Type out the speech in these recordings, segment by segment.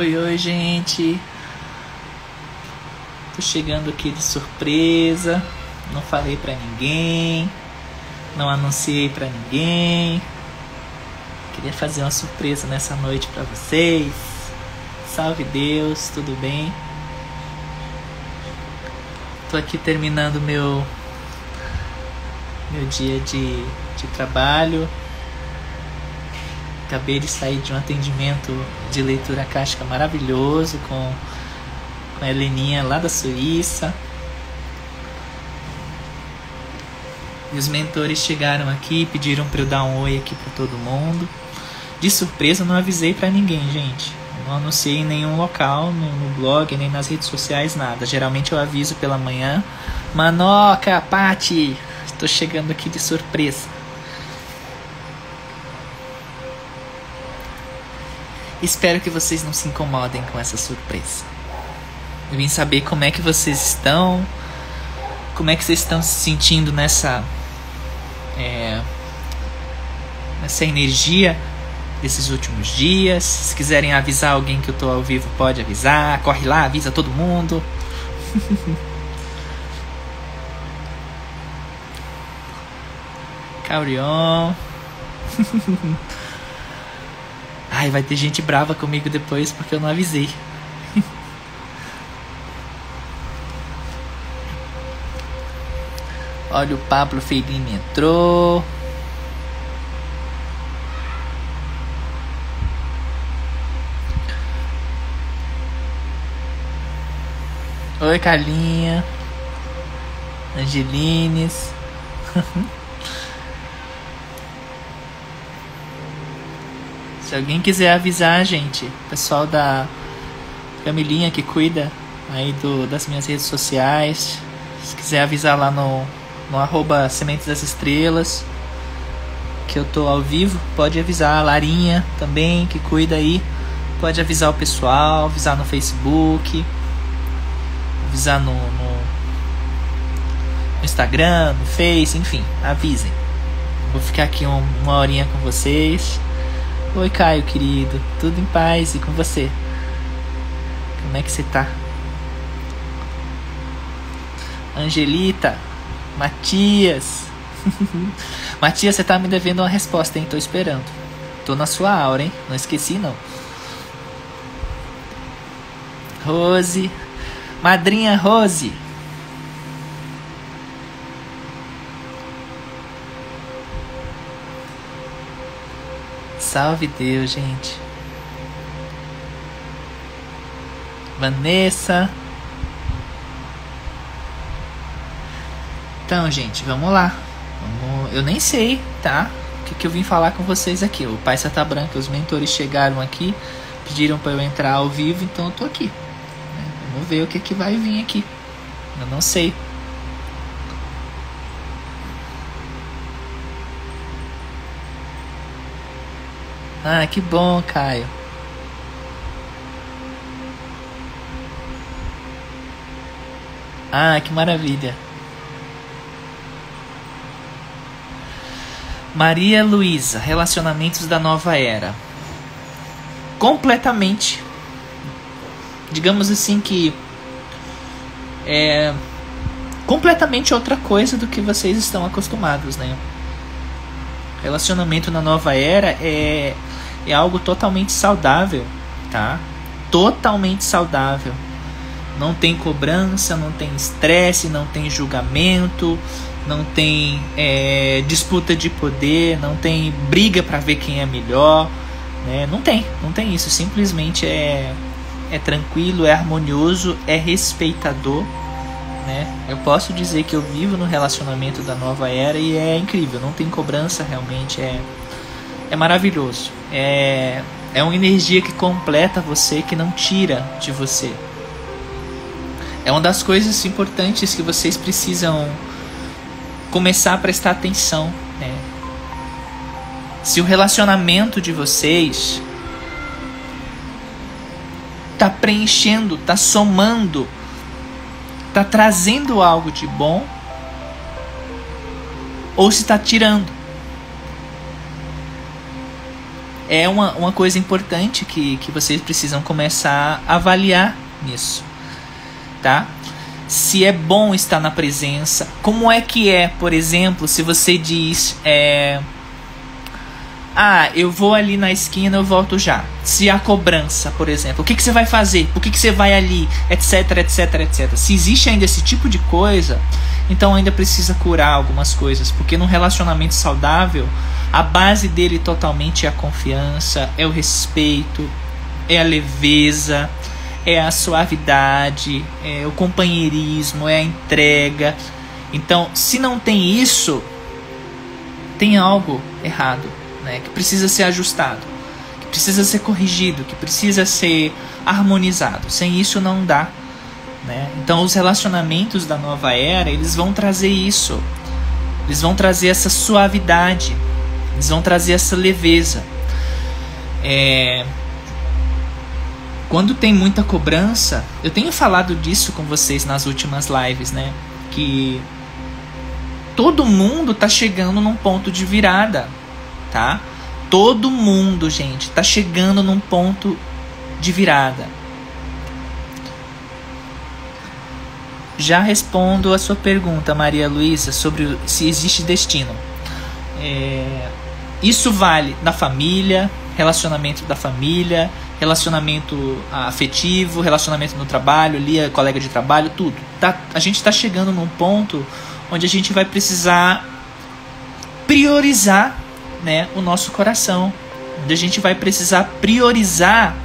Oi, oi, gente. Tô chegando aqui de surpresa. Não falei pra ninguém. Não anunciei pra ninguém. Queria fazer uma surpresa nessa noite pra vocês. Salve Deus, tudo bem? Tô aqui terminando meu meu dia de, de trabalho. Acabei de sair de um atendimento de leitura cáustica maravilhoso com, com a Heleninha lá da Suíça. E os mentores chegaram aqui e pediram para eu dar um oi aqui para todo mundo. De surpresa, não avisei para ninguém, gente. Não anunciei em nenhum local, no, no, blog, nem nas redes sociais, nada. Geralmente eu aviso pela manhã. Manoca, Pati, estou chegando aqui de surpresa. Espero que vocês não se incomodem com essa surpresa. Eu vim saber como é que vocês estão, como é que vocês estão se sentindo nessa é, nessa energia desses últimos dias. Se quiserem avisar alguém que eu tô ao vivo, pode avisar. Corre lá, avisa todo mundo. Carry on. Ai, vai ter gente brava comigo depois porque eu não avisei. Olha, o Pablo Feirinho entrou. Oi, Carlinha. Angelines. Se alguém quiser avisar, gente, pessoal da Camilinha que cuida aí do, das minhas redes sociais, se quiser avisar lá no, no arroba Sementes das Estrelas, que eu tô ao vivo, pode avisar a Larinha também, que cuida aí, pode avisar o pessoal, avisar no Facebook, avisar no, no, no Instagram, no Face, enfim, avisem. Vou ficar aqui um, uma horinha com vocês. Oi, Caio, querido. Tudo em paz e com você? Como é que você tá? Angelita, Matias. Matias, você tá me devendo uma resposta, hein? Tô esperando. Tô na sua aura, hein? Não esqueci, não. Rose. Madrinha Rose. Salve Deus, gente. Vanessa. Então, gente, vamos lá. Vamos... Eu nem sei, tá? O que, que eu vim falar com vocês aqui. O Pai Sata Branca, os mentores chegaram aqui, pediram para eu entrar ao vivo, então eu tô aqui. Vamos ver o que, que vai vir aqui. Eu não sei. Ah, que bom, Caio. Ah, que maravilha. Maria Luísa, relacionamentos da nova era. Completamente. Digamos assim que é completamente outra coisa do que vocês estão acostumados, né? Relacionamento na nova era é é algo totalmente saudável, tá? Totalmente saudável. Não tem cobrança, não tem estresse, não tem julgamento, não tem é, disputa de poder, não tem briga para ver quem é melhor, né? Não tem, não tem isso. Simplesmente é é tranquilo, é harmonioso, é respeitador, né? Eu posso dizer que eu vivo no relacionamento da nova era e é incrível. Não tem cobrança realmente, é é maravilhoso. É, é uma energia que completa você, que não tira de você. É uma das coisas importantes que vocês precisam começar a prestar atenção. Né? Se o relacionamento de vocês está preenchendo, está somando, está trazendo algo de bom, ou se está tirando. É uma, uma coisa importante que, que vocês precisam começar a avaliar nisso, tá? Se é bom estar na presença, como é que é, por exemplo, se você diz, é, ah, eu vou ali na esquina, eu volto já. Se há cobrança, por exemplo, o que, que você vai fazer? Por que, que você vai ali? Etc, etc, etc. Se existe ainda esse tipo de coisa, então ainda precisa curar algumas coisas, porque num relacionamento saudável, a base dele totalmente é a confiança, é o respeito, é a leveza, é a suavidade, é o companheirismo, é a entrega. Então, se não tem isso, tem algo errado, né? Que precisa ser ajustado, que precisa ser corrigido, que precisa ser harmonizado. Sem isso não dá, né? Então, os relacionamentos da nova era, eles vão trazer isso. Eles vão trazer essa suavidade, eles vão trazer essa leveza. É... Quando tem muita cobrança, eu tenho falado disso com vocês nas últimas lives, né? Que todo mundo tá chegando num ponto de virada, tá? Todo mundo, gente, tá chegando num ponto de virada. Já respondo a sua pergunta, Maria Luísa, sobre se existe destino. É, isso vale na família, relacionamento da família, relacionamento afetivo, relacionamento no trabalho, ali, colega de trabalho, tudo. Tá, a gente está chegando num ponto onde a gente vai precisar priorizar né, o nosso coração, onde a gente vai precisar priorizar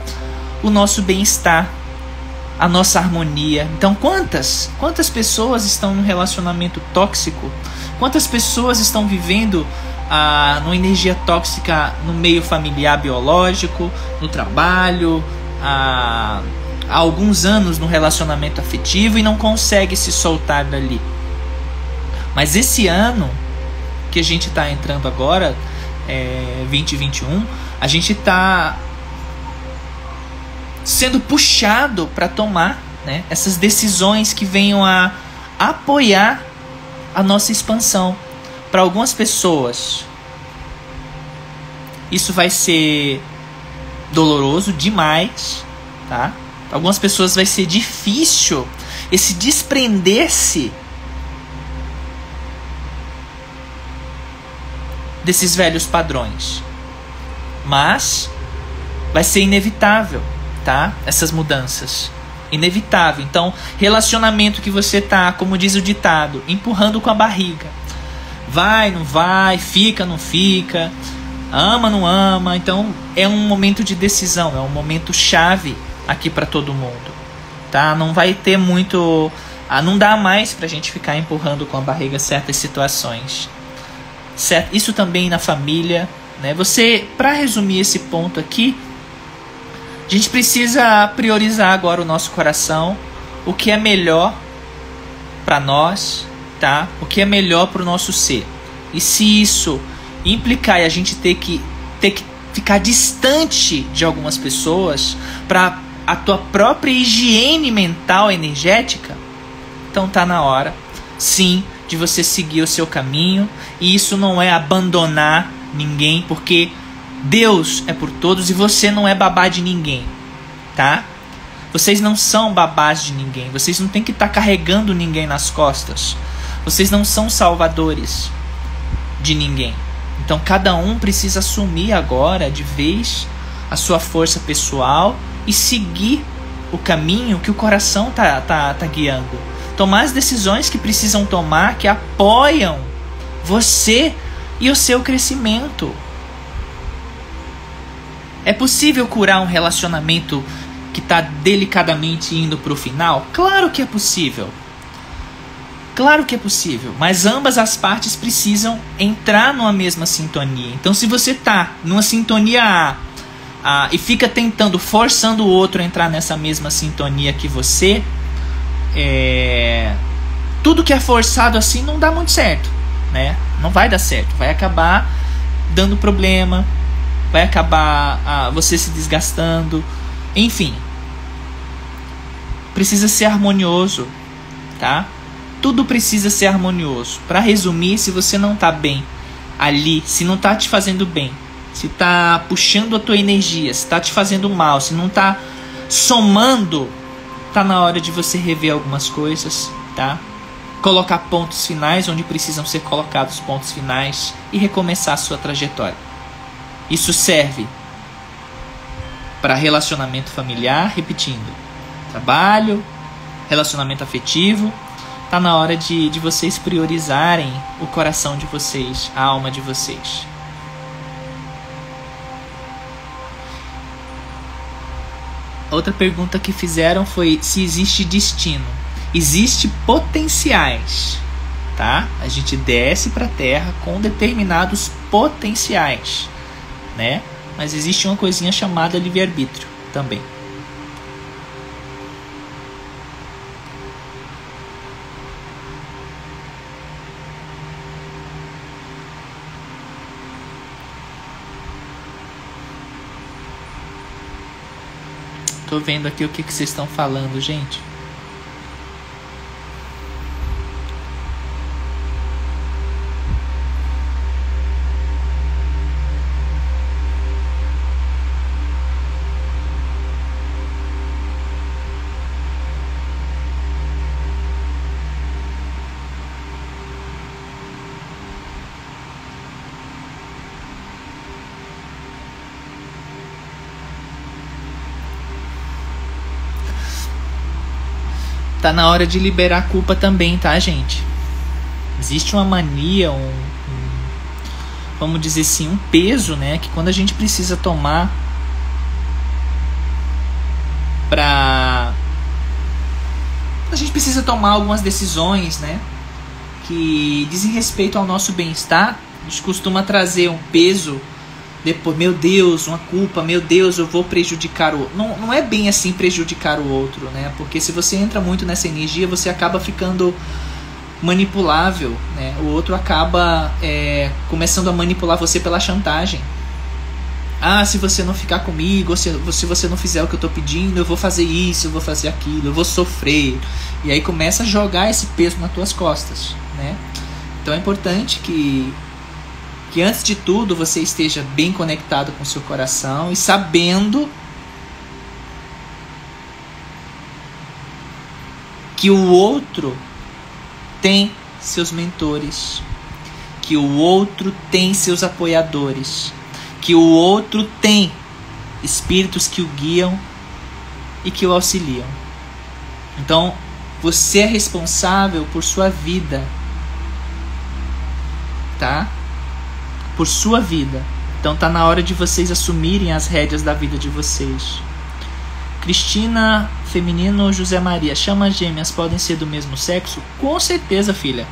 o nosso bem-estar, a nossa harmonia. Então, quantas, quantas pessoas estão num relacionamento tóxico? Quantas pessoas estão vivendo ah, numa energia tóxica no meio familiar biológico, no trabalho, há alguns anos no relacionamento afetivo e não consegue se soltar dali. Mas esse ano que a gente está entrando agora, é, 2021, a gente está sendo puxado para tomar né, essas decisões que venham a apoiar a nossa expansão para algumas pessoas isso vai ser doloroso demais, tá? Para algumas pessoas vai ser difícil esse desprender-se desses velhos padrões. Mas vai ser inevitável, tá? Essas mudanças. Inevitável. Então, relacionamento que você tá, como diz o ditado, empurrando com a barriga vai, não vai, fica, não fica, ama, não ama. Então é um momento de decisão, é um momento chave aqui para todo mundo, tá? Não vai ter muito, ah, não dá mais pra gente ficar empurrando com a barriga certas situações. Certo? Isso também na família, né? Você, para resumir esse ponto aqui, a gente precisa priorizar agora o nosso coração, o que é melhor para nós, tá? O que é melhor para o nosso ser. E se isso implicar e a gente ter que ter que ficar distante de algumas pessoas para a tua própria higiene mental energética, então tá na hora, sim, de você seguir o seu caminho. E isso não é abandonar ninguém, porque Deus é por todos e você não é babá de ninguém, tá? Vocês não são babás de ninguém. Vocês não têm que estar tá carregando ninguém nas costas. Vocês não são salvadores de ninguém. Então cada um precisa assumir agora de vez a sua força pessoal e seguir o caminho que o coração tá, tá, tá guiando. Tomar as decisões que precisam tomar que apoiam você e o seu crescimento. É possível curar um relacionamento que está delicadamente indo para o final? Claro que é possível. Claro que é possível, mas ambas as partes precisam entrar numa mesma sintonia. Então, se você tá numa sintonia A, A e fica tentando, forçando o outro a entrar nessa mesma sintonia que você, é... tudo que é forçado assim não dá muito certo, né? Não vai dar certo, vai acabar dando problema, vai acabar você se desgastando, enfim. Precisa ser harmonioso, tá? Tudo precisa ser harmonioso. Para resumir, se você não está bem ali, se não está te fazendo bem, se está puxando a tua energia, se está te fazendo mal, se não está somando, tá na hora de você rever algumas coisas, tá? Colocar pontos finais onde precisam ser colocados pontos finais e recomeçar a sua trajetória. Isso serve para relacionamento familiar, repetindo, trabalho, relacionamento afetivo. Tá na hora de, de vocês priorizarem o coração de vocês, a alma de vocês. Outra pergunta que fizeram foi se existe destino. Existe potenciais, tá? A gente desce para a Terra com determinados potenciais, né? Mas existe uma coisinha chamada livre-arbítrio também. Tô vendo aqui o que, que vocês estão falando, gente. Tá na hora de liberar a culpa também, tá, gente? Existe uma mania, um, um, vamos dizer assim, um peso, né, que quando a gente precisa tomar pra a gente precisa tomar algumas decisões, né, que dizem respeito ao nosso bem-estar, a gente costuma trazer um peso depois, meu Deus, uma culpa, meu Deus, eu vou prejudicar o. Não, não é bem assim prejudicar o outro, né? Porque se você entra muito nessa energia, você acaba ficando manipulável, né? O outro acaba é, começando a manipular você pela chantagem. Ah, se você não ficar comigo, se, se você não fizer o que eu tô pedindo, eu vou fazer isso, eu vou fazer aquilo, eu vou sofrer. E aí começa a jogar esse peso nas tuas costas, né? Então é importante que que antes de tudo você esteja bem conectado com seu coração e sabendo que o outro tem seus mentores, que o outro tem seus apoiadores, que o outro tem espíritos que o guiam e que o auxiliam. Então, você é responsável por sua vida, tá? Por sua vida. Então tá na hora de vocês assumirem as rédeas da vida de vocês. Cristina, feminino, José Maria, chamas gêmeas podem ser do mesmo sexo? Com certeza, filha.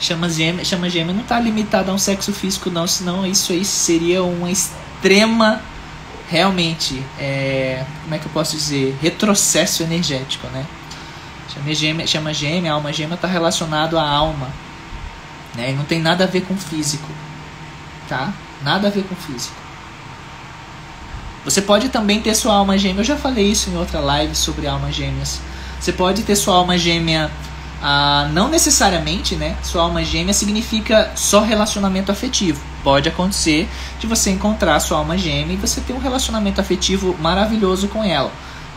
Chama gêmea, chama gêmea não está limitada a um sexo físico, não, senão isso aí seria uma extrema, realmente, é, como é que eu posso dizer, retrocesso energético, né? Chama gêmea, chama gêmea alma gêmea está relacionado à alma, né? E não tem nada a ver com físico tá? Nada a ver com físico. Você pode também ter sua alma gêmea. Eu já falei isso em outra live sobre almas gêmeas. Você pode ter sua alma gêmea, ah, não necessariamente, né? Sua alma gêmea significa só relacionamento afetivo. Pode acontecer de você encontrar sua alma gêmea e você ter um relacionamento afetivo maravilhoso com ela,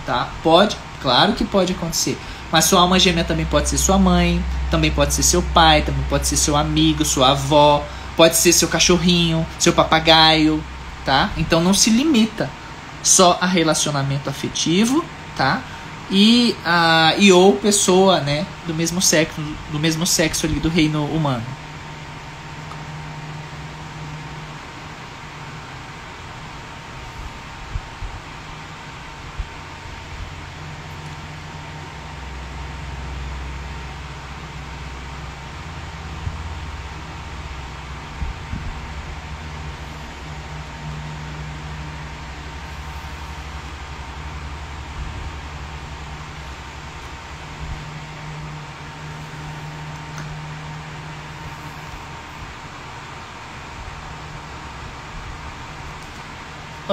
tá? Pode, claro que pode acontecer. Mas sua alma gêmea também pode ser sua mãe, também pode ser seu pai, também pode ser seu amigo, sua avó, Pode ser seu cachorrinho, seu papagaio, tá? Então não se limita só a relacionamento afetivo, tá? E, a, e ou pessoa, né, do mesmo sexo, do mesmo sexo ali do reino humano.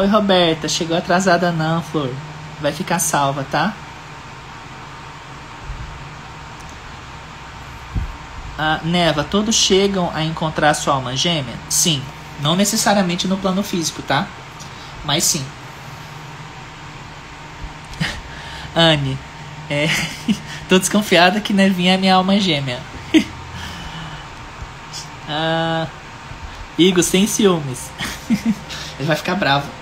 Roberta. Chegou atrasada não, Flor. Vai ficar salva, tá? Ah, Neva, todos chegam a encontrar sua alma gêmea? Sim, Não necessariamente no plano físico, tá? Mas sim. Anne, é, tô desconfiada que Nevinha é minha alma gêmea. ah, Igor, sem ciúmes. Ele vai ficar bravo.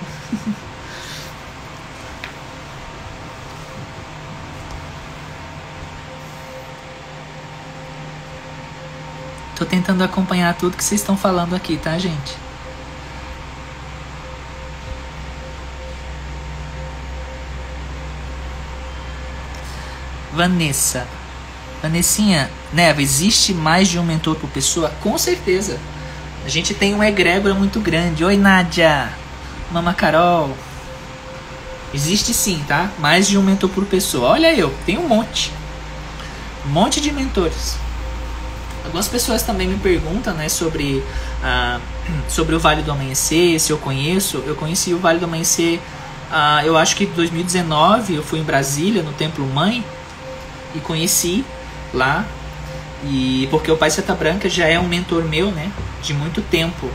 Tô tentando acompanhar tudo que vocês estão falando aqui, tá, gente? Vanessa. Vanessinha, Neva, existe mais de um mentor por pessoa? Com certeza. A gente tem um egrégora muito grande. Oi, Nádia. Mama Carol. Existe sim, tá? Mais de um mentor por pessoa. Olha eu, tem um monte. Um monte de mentores. Algumas pessoas também me perguntam, né, sobre, ah, sobre o Vale do Amanhecer, se eu conheço. Eu conheci o Vale do Amanhecer, ah, eu acho que em 2019, eu fui em Brasília, no Templo Mãe, e conheci lá. E porque o Pai Seta Branca já é um mentor meu, né, de muito tempo.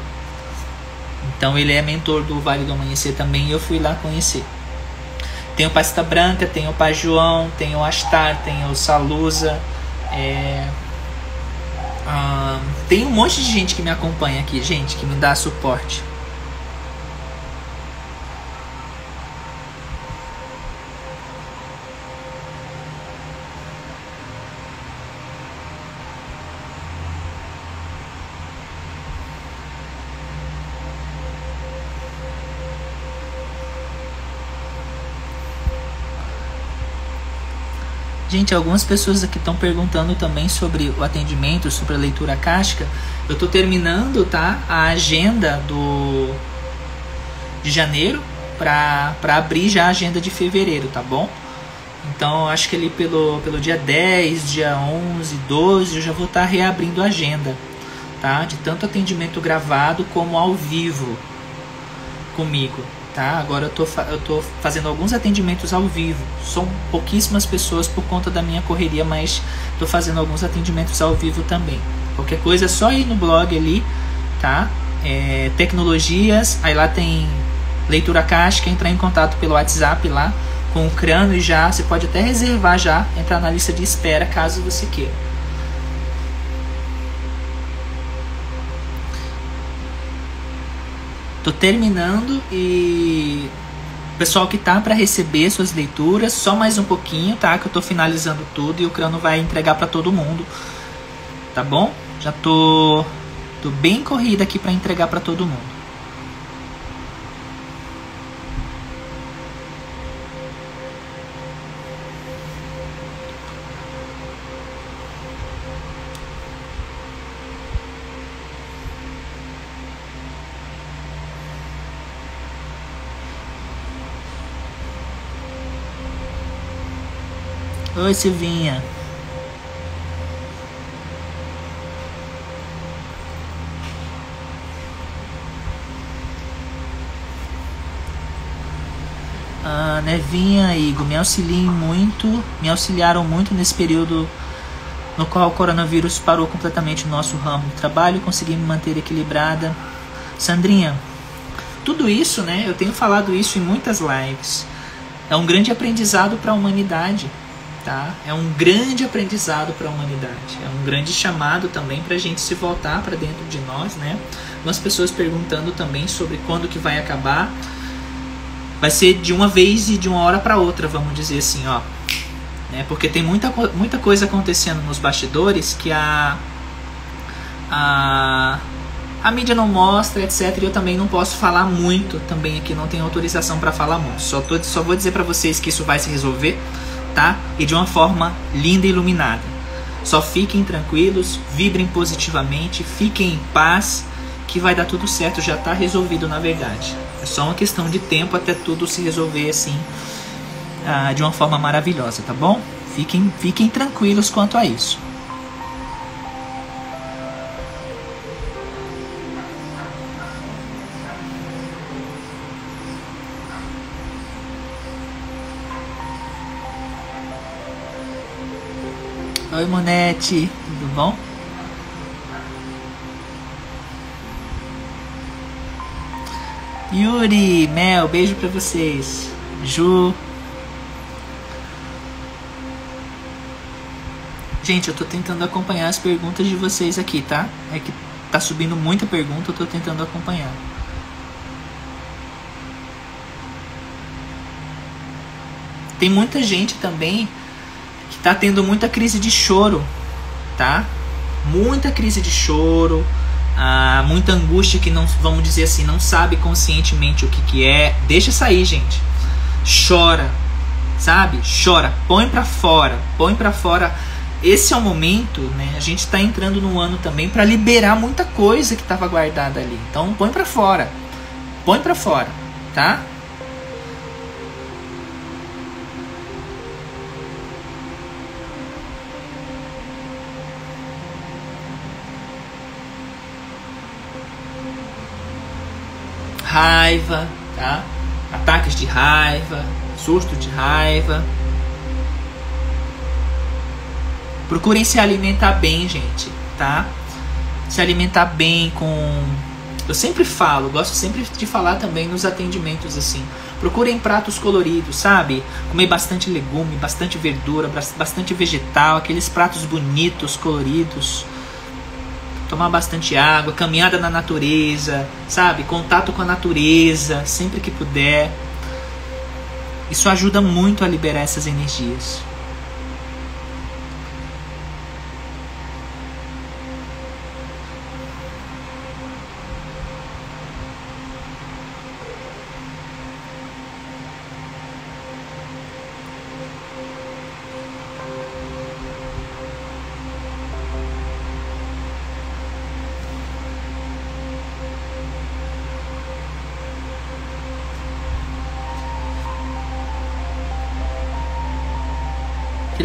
Então ele é mentor do Vale do Amanhecer também, e eu fui lá conhecer. Tem o Pai Seta Branca, tem o Pai João, tem o Astar, tem o Salusa, é, ah, tem um monte de gente que me acompanha aqui, gente, que me dá suporte. Gente, algumas pessoas aqui estão perguntando também sobre o atendimento, sobre a leitura casca. Eu estou terminando, tá, a agenda do de janeiro para abrir já a agenda de fevereiro, tá bom? Então, acho que ali pelo, pelo dia 10, dia 11, 12, eu já vou estar tá reabrindo a agenda, tá? De tanto atendimento gravado como ao vivo comigo tá? Agora eu tô, eu tô fazendo alguns atendimentos ao vivo. São pouquíssimas pessoas por conta da minha correria, mas tô fazendo alguns atendimentos ao vivo também. Qualquer coisa é só ir no blog ali, tá? É, tecnologias, aí lá tem leitura caixa, entrar em contato pelo WhatsApp lá com o crânio já, você pode até reservar já, entrar na lista de espera caso você queira. Tô terminando e pessoal que tá para receber suas leituras, só mais um pouquinho, tá? Que eu tô finalizando tudo e o Crano vai entregar para todo mundo. Tá bom? Já tô tô bem corrida aqui para entregar para todo mundo. Oi, Silvinha. Ah, Nevinha e Igor, me auxiliem muito, me auxiliaram muito nesse período no qual o coronavírus parou completamente o nosso ramo de trabalho, consegui me manter equilibrada. Sandrinha, tudo isso, né? Eu tenho falado isso em muitas lives. É um grande aprendizado para a humanidade tá? É um grande aprendizado para a humanidade, é um grande chamado também para a gente se voltar para dentro de nós, né? Umas pessoas perguntando também sobre quando que vai acabar. Vai ser de uma vez e de uma hora para outra, vamos dizer assim, ó. Né? Porque tem muita, muita coisa acontecendo nos bastidores que a, a a mídia não mostra, etc. E eu também não posso falar muito também aqui, não tenho autorização para falar muito. Só, tô, só vou dizer para vocês que isso vai se resolver tá? E de uma forma linda e iluminada. Só fiquem tranquilos, vibrem positivamente, fiquem em paz, que vai dar tudo certo, já está resolvido na verdade. É só uma questão de tempo até tudo se resolver assim, ah, de uma forma maravilhosa, tá bom? Fiquem, fiquem tranquilos quanto a isso. Oi, Monete, tudo bom? Yuri, Mel, beijo pra vocês. Ju. Gente, eu tô tentando acompanhar as perguntas de vocês aqui, tá? É que tá subindo muita pergunta, eu tô tentando acompanhar. Tem muita gente também que tá tendo muita crise de choro, tá? Muita crise de choro, ah, muita angústia que não, vamos dizer assim, não sabe conscientemente o que, que é. Deixa sair, gente. Chora, sabe? Chora, põe pra fora, põe pra fora. Esse é o momento, né? A gente está entrando no ano também para liberar muita coisa que estava guardada ali. Então põe para fora, põe para fora, tá? Raiva, tá? Ataques de raiva, susto de raiva. Procurem se alimentar bem, gente, tá? Se alimentar bem com eu sempre falo, gosto sempre de falar também nos atendimentos assim. Procurem pratos coloridos, sabe? Comer bastante legume, bastante verdura, bastante vegetal, aqueles pratos bonitos, coloridos tomar bastante água, caminhada na natureza, sabe? Contato com a natureza, sempre que puder. Isso ajuda muito a liberar essas energias.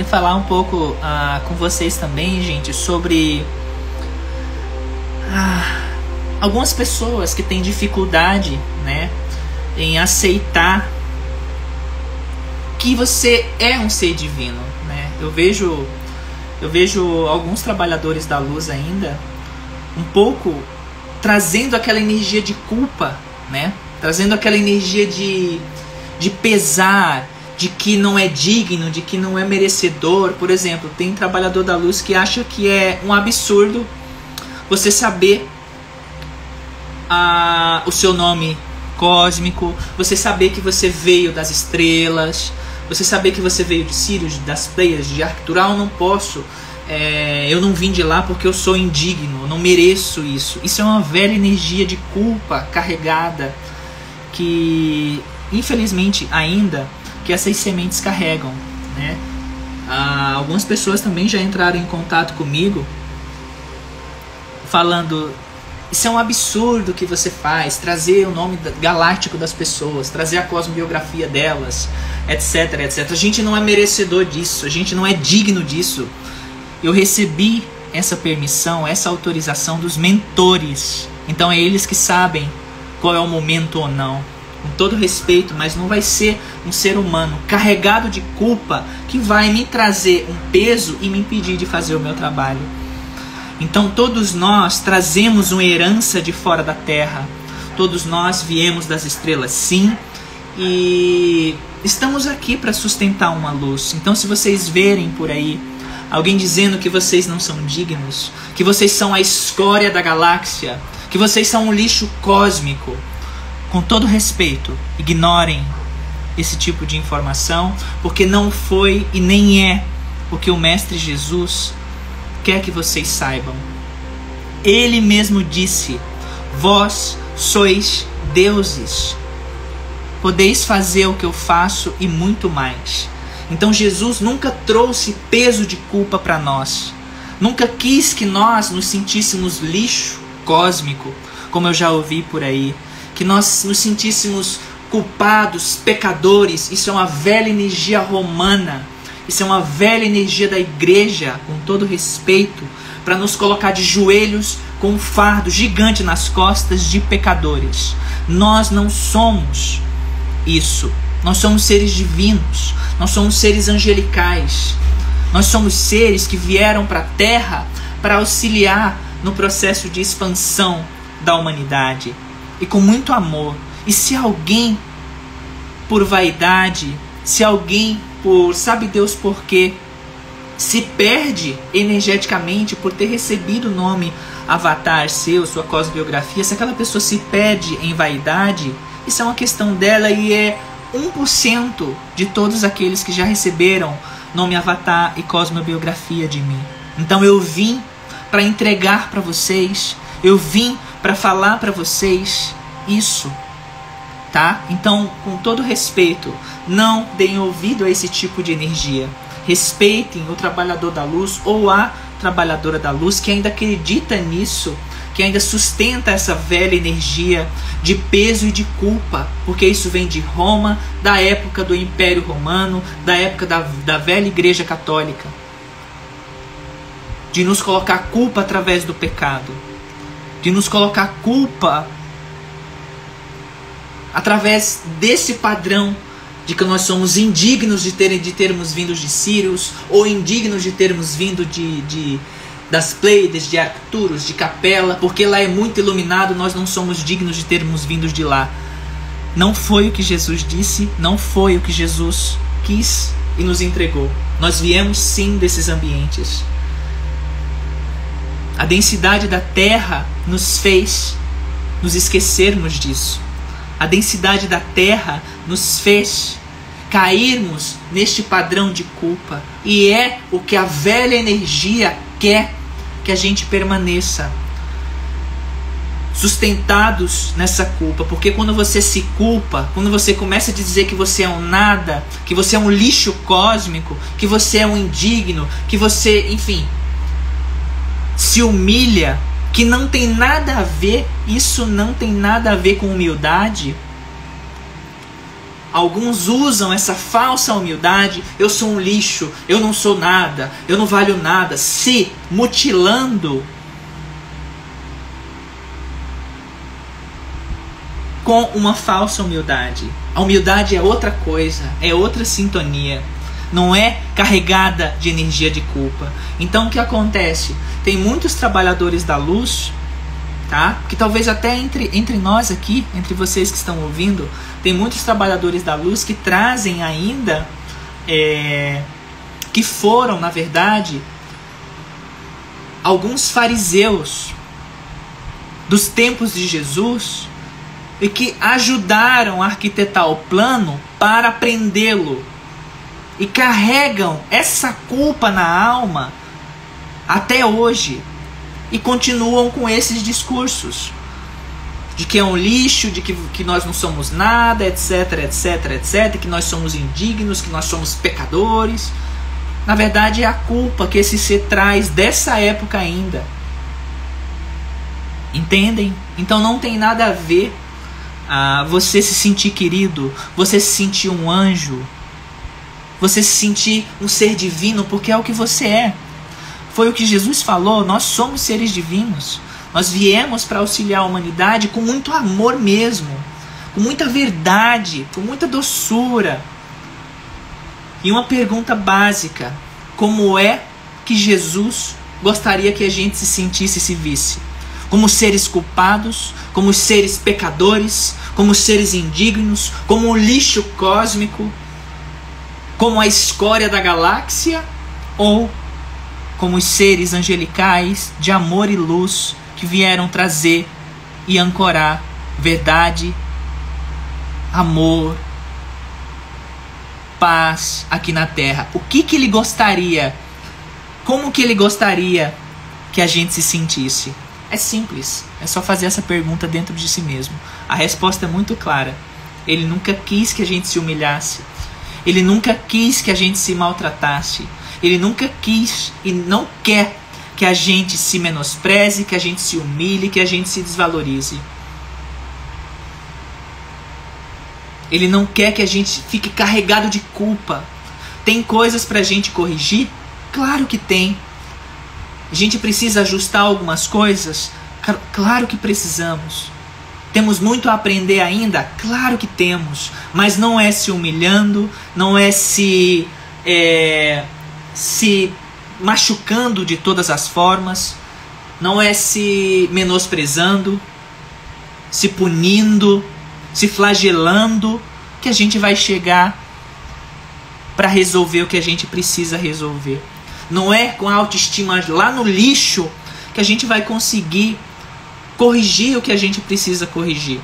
Falar um pouco uh, com vocês também, gente, sobre uh, algumas pessoas que têm dificuldade, né, em aceitar que você é um ser divino, né? Eu vejo eu vejo alguns trabalhadores da luz ainda um pouco trazendo aquela energia de culpa, né? Trazendo aquela energia de, de pesar, de que não é digno, de que não é merecedor. Por exemplo, tem trabalhador da luz que acha que é um absurdo você saber a, o seu nome cósmico, você saber que você veio das estrelas, você saber que você veio de Sirius, das Pleias, de Arctural, eu não posso. É, eu não vim de lá porque eu sou indigno, eu não mereço isso. Isso é uma velha energia de culpa carregada que, infelizmente, ainda que essas sementes carregam, né? Ah, algumas pessoas também já entraram em contato comigo falando isso é um absurdo que você faz, trazer o nome galáctico das pessoas, trazer a cosmobiografia delas, etc, etc. A gente não é merecedor disso, a gente não é digno disso. Eu recebi essa permissão, essa autorização dos mentores. Então é eles que sabem qual é o momento ou não com todo respeito, mas não vai ser um ser humano carregado de culpa que vai me trazer um peso e me impedir de fazer o meu trabalho. Então todos nós trazemos uma herança de fora da terra. Todos nós viemos das estrelas, sim, e estamos aqui para sustentar uma luz. Então se vocês verem por aí alguém dizendo que vocês não são dignos, que vocês são a escória da galáxia, que vocês são um lixo cósmico, com todo respeito, ignorem esse tipo de informação, porque não foi e nem é o que o Mestre Jesus quer que vocês saibam. Ele mesmo disse: Vós sois deuses. Podeis fazer o que eu faço e muito mais. Então Jesus nunca trouxe peso de culpa para nós. Nunca quis que nós nos sentíssemos lixo cósmico, como eu já ouvi por aí que nós nos sentíssemos culpados, pecadores. Isso é uma velha energia romana. Isso é uma velha energia da igreja, com todo respeito, para nos colocar de joelhos com um fardo gigante nas costas de pecadores. Nós não somos isso. Nós somos seres divinos. Nós somos seres angelicais. Nós somos seres que vieram para a terra para auxiliar no processo de expansão da humanidade e com muito amor E se alguém, por vaidade, se alguém, por sabe Deus por quê, se perde energeticamente por ter recebido o nome avatar seu, sua cosbiografia, se aquela pessoa se perde em vaidade, isso é uma questão dela e é 1% de todos aqueles que já receberam nome avatar e cosmobiografia de mim. Então eu vim para entregar para vocês, eu vim para falar para vocês isso, tá? Então, com todo respeito, não deem ouvido a esse tipo de energia. Respeitem o trabalhador da luz ou a trabalhadora da luz que ainda acredita nisso, que ainda sustenta essa velha energia de peso e de culpa, porque isso vem de Roma, da época do Império Romano, da época da, da velha Igreja Católica. De nos colocar culpa através do pecado, de nos colocar culpa através desse padrão de que nós somos indignos de, ter, de termos vindo de Sirius, ou indignos de termos vindo de, de das Pleiades, de Arcturus, de Capela, porque lá é muito iluminado, nós não somos dignos de termos vindo de lá. Não foi o que Jesus disse, não foi o que Jesus quis e nos entregou. Nós viemos sim desses ambientes. A densidade da terra nos fez nos esquecermos disso. A densidade da terra nos fez cairmos neste padrão de culpa. E é o que a velha energia quer que a gente permaneça sustentados nessa culpa, porque quando você se culpa, quando você começa a dizer que você é um nada, que você é um lixo cósmico, que você é um indigno, que você, enfim, se humilha, que não tem nada a ver, isso não tem nada a ver com humildade. Alguns usam essa falsa humildade, eu sou um lixo, eu não sou nada, eu não valho nada, se mutilando com uma falsa humildade. A humildade é outra coisa, é outra sintonia, não é carregada de energia de culpa. Então o que acontece? tem muitos trabalhadores da luz, tá? Que talvez até entre, entre nós aqui, entre vocês que estão ouvindo, tem muitos trabalhadores da luz que trazem ainda, é, que foram, na verdade, alguns fariseus dos tempos de Jesus e que ajudaram a arquitetar o plano para prendê-lo e carregam essa culpa na alma até hoje e continuam com esses discursos de que é um lixo, de que, que nós não somos nada, etc, etc, etc, que nós somos indignos, que nós somos pecadores. Na verdade, é a culpa que esse ser traz dessa época ainda. Entendem? Então não tem nada a ver ah, você se sentir querido, você se sentir um anjo, você se sentir um ser divino, porque é o que você é. Foi o que Jesus falou, nós somos seres divinos. Nós viemos para auxiliar a humanidade com muito amor mesmo, com muita verdade, com muita doçura. E uma pergunta básica: como é que Jesus gostaria que a gente se sentisse e se visse? Como seres culpados, como seres pecadores, como seres indignos, como um lixo cósmico, como a escória da galáxia ou como os seres angelicais de amor e luz que vieram trazer e ancorar verdade, amor, paz aqui na terra. O que que ele gostaria? Como que ele gostaria que a gente se sentisse? É simples, é só fazer essa pergunta dentro de si mesmo. A resposta é muito clara. Ele nunca quis que a gente se humilhasse. Ele nunca quis que a gente se maltratasse. Ele nunca quis e não quer que a gente se menospreze, que a gente se humilhe, que a gente se desvalorize. Ele não quer que a gente fique carregado de culpa. Tem coisas para a gente corrigir? Claro que tem. A gente precisa ajustar algumas coisas? Claro que precisamos. Temos muito a aprender ainda? Claro que temos. Mas não é se humilhando, não é se é, se machucando de todas as formas, não é se menosprezando, se punindo, se flagelando, que a gente vai chegar para resolver o que a gente precisa resolver. Não é com a autoestima lá no lixo que a gente vai conseguir corrigir o que a gente precisa corrigir.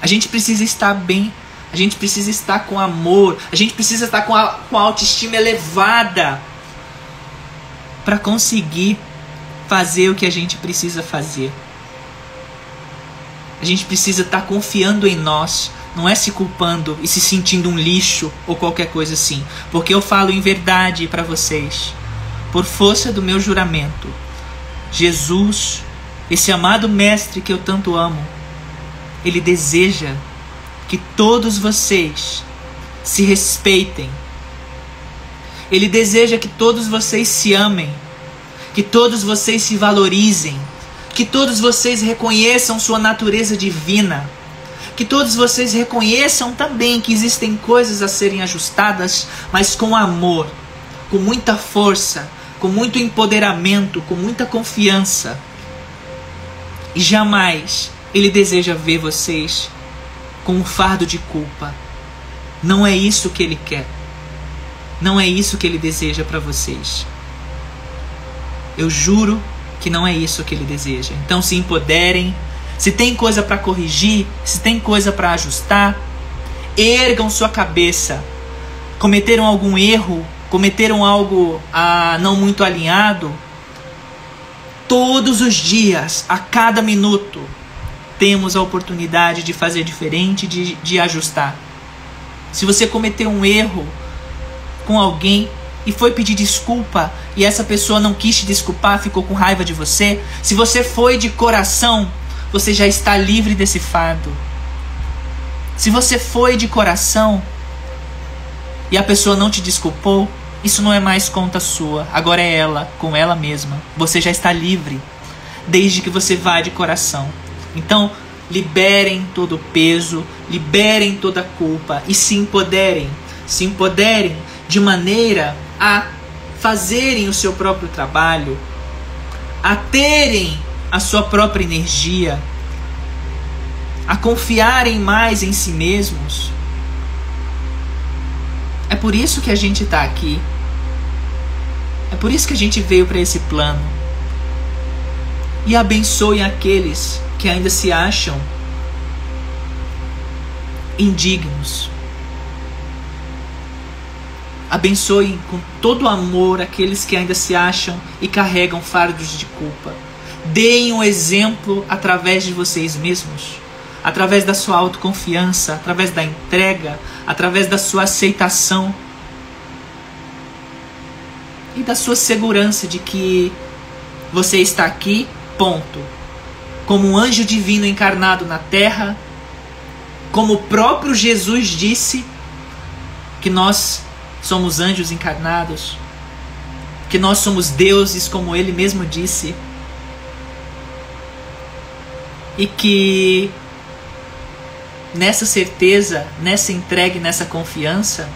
A gente precisa estar bem, a gente precisa estar com amor, a gente precisa estar com a, com a autoestima elevada para conseguir fazer o que a gente precisa fazer. A gente precisa estar confiando em nós, não é se culpando e se sentindo um lixo ou qualquer coisa assim, porque eu falo em verdade para vocês, por força do meu juramento. Jesus, esse amado mestre que eu tanto amo, ele deseja que todos vocês se respeitem. Ele deseja que todos vocês se amem, que todos vocês se valorizem, que todos vocês reconheçam sua natureza divina, que todos vocês reconheçam também que existem coisas a serem ajustadas, mas com amor, com muita força, com muito empoderamento, com muita confiança. E jamais ele deseja ver vocês com um fardo de culpa. Não é isso que ele quer. Não é isso que ele deseja para vocês. Eu juro que não é isso que ele deseja. Então se empoderem. Se tem coisa para corrigir, se tem coisa para ajustar, ergam sua cabeça. Cometeram algum erro, cometeram algo ah, não muito alinhado, todos os dias, a cada minuto, temos a oportunidade de fazer diferente, de, de ajustar. Se você cometeu um erro com alguém e foi pedir desculpa e essa pessoa não quis te desculpar, ficou com raiva de você, se você foi de coração, você já está livre desse fardo. Se você foi de coração e a pessoa não te desculpou, isso não é mais conta sua, agora é ela, com ela mesma. Você já está livre, desde que você vá de coração. Então, liberem todo o peso, liberem toda a culpa e se empoderem. Se empoderem de maneira a fazerem o seu próprio trabalho, a terem a sua própria energia, a confiarem mais em si mesmos. É por isso que a gente está aqui. É por isso que a gente veio para esse plano. E abençoe aqueles que ainda se acham indignos. Abençoe com todo amor aqueles que ainda se acham e carregam fardos de culpa. Deem um exemplo através de vocês mesmos, através da sua autoconfiança, através da entrega, através da sua aceitação e da sua segurança de que você está aqui, ponto. Como um anjo divino encarnado na terra, como o próprio Jesus disse que nós somos anjos encarnados, que nós somos deuses, como ele mesmo disse, e que nessa certeza, nessa entrega, nessa confiança,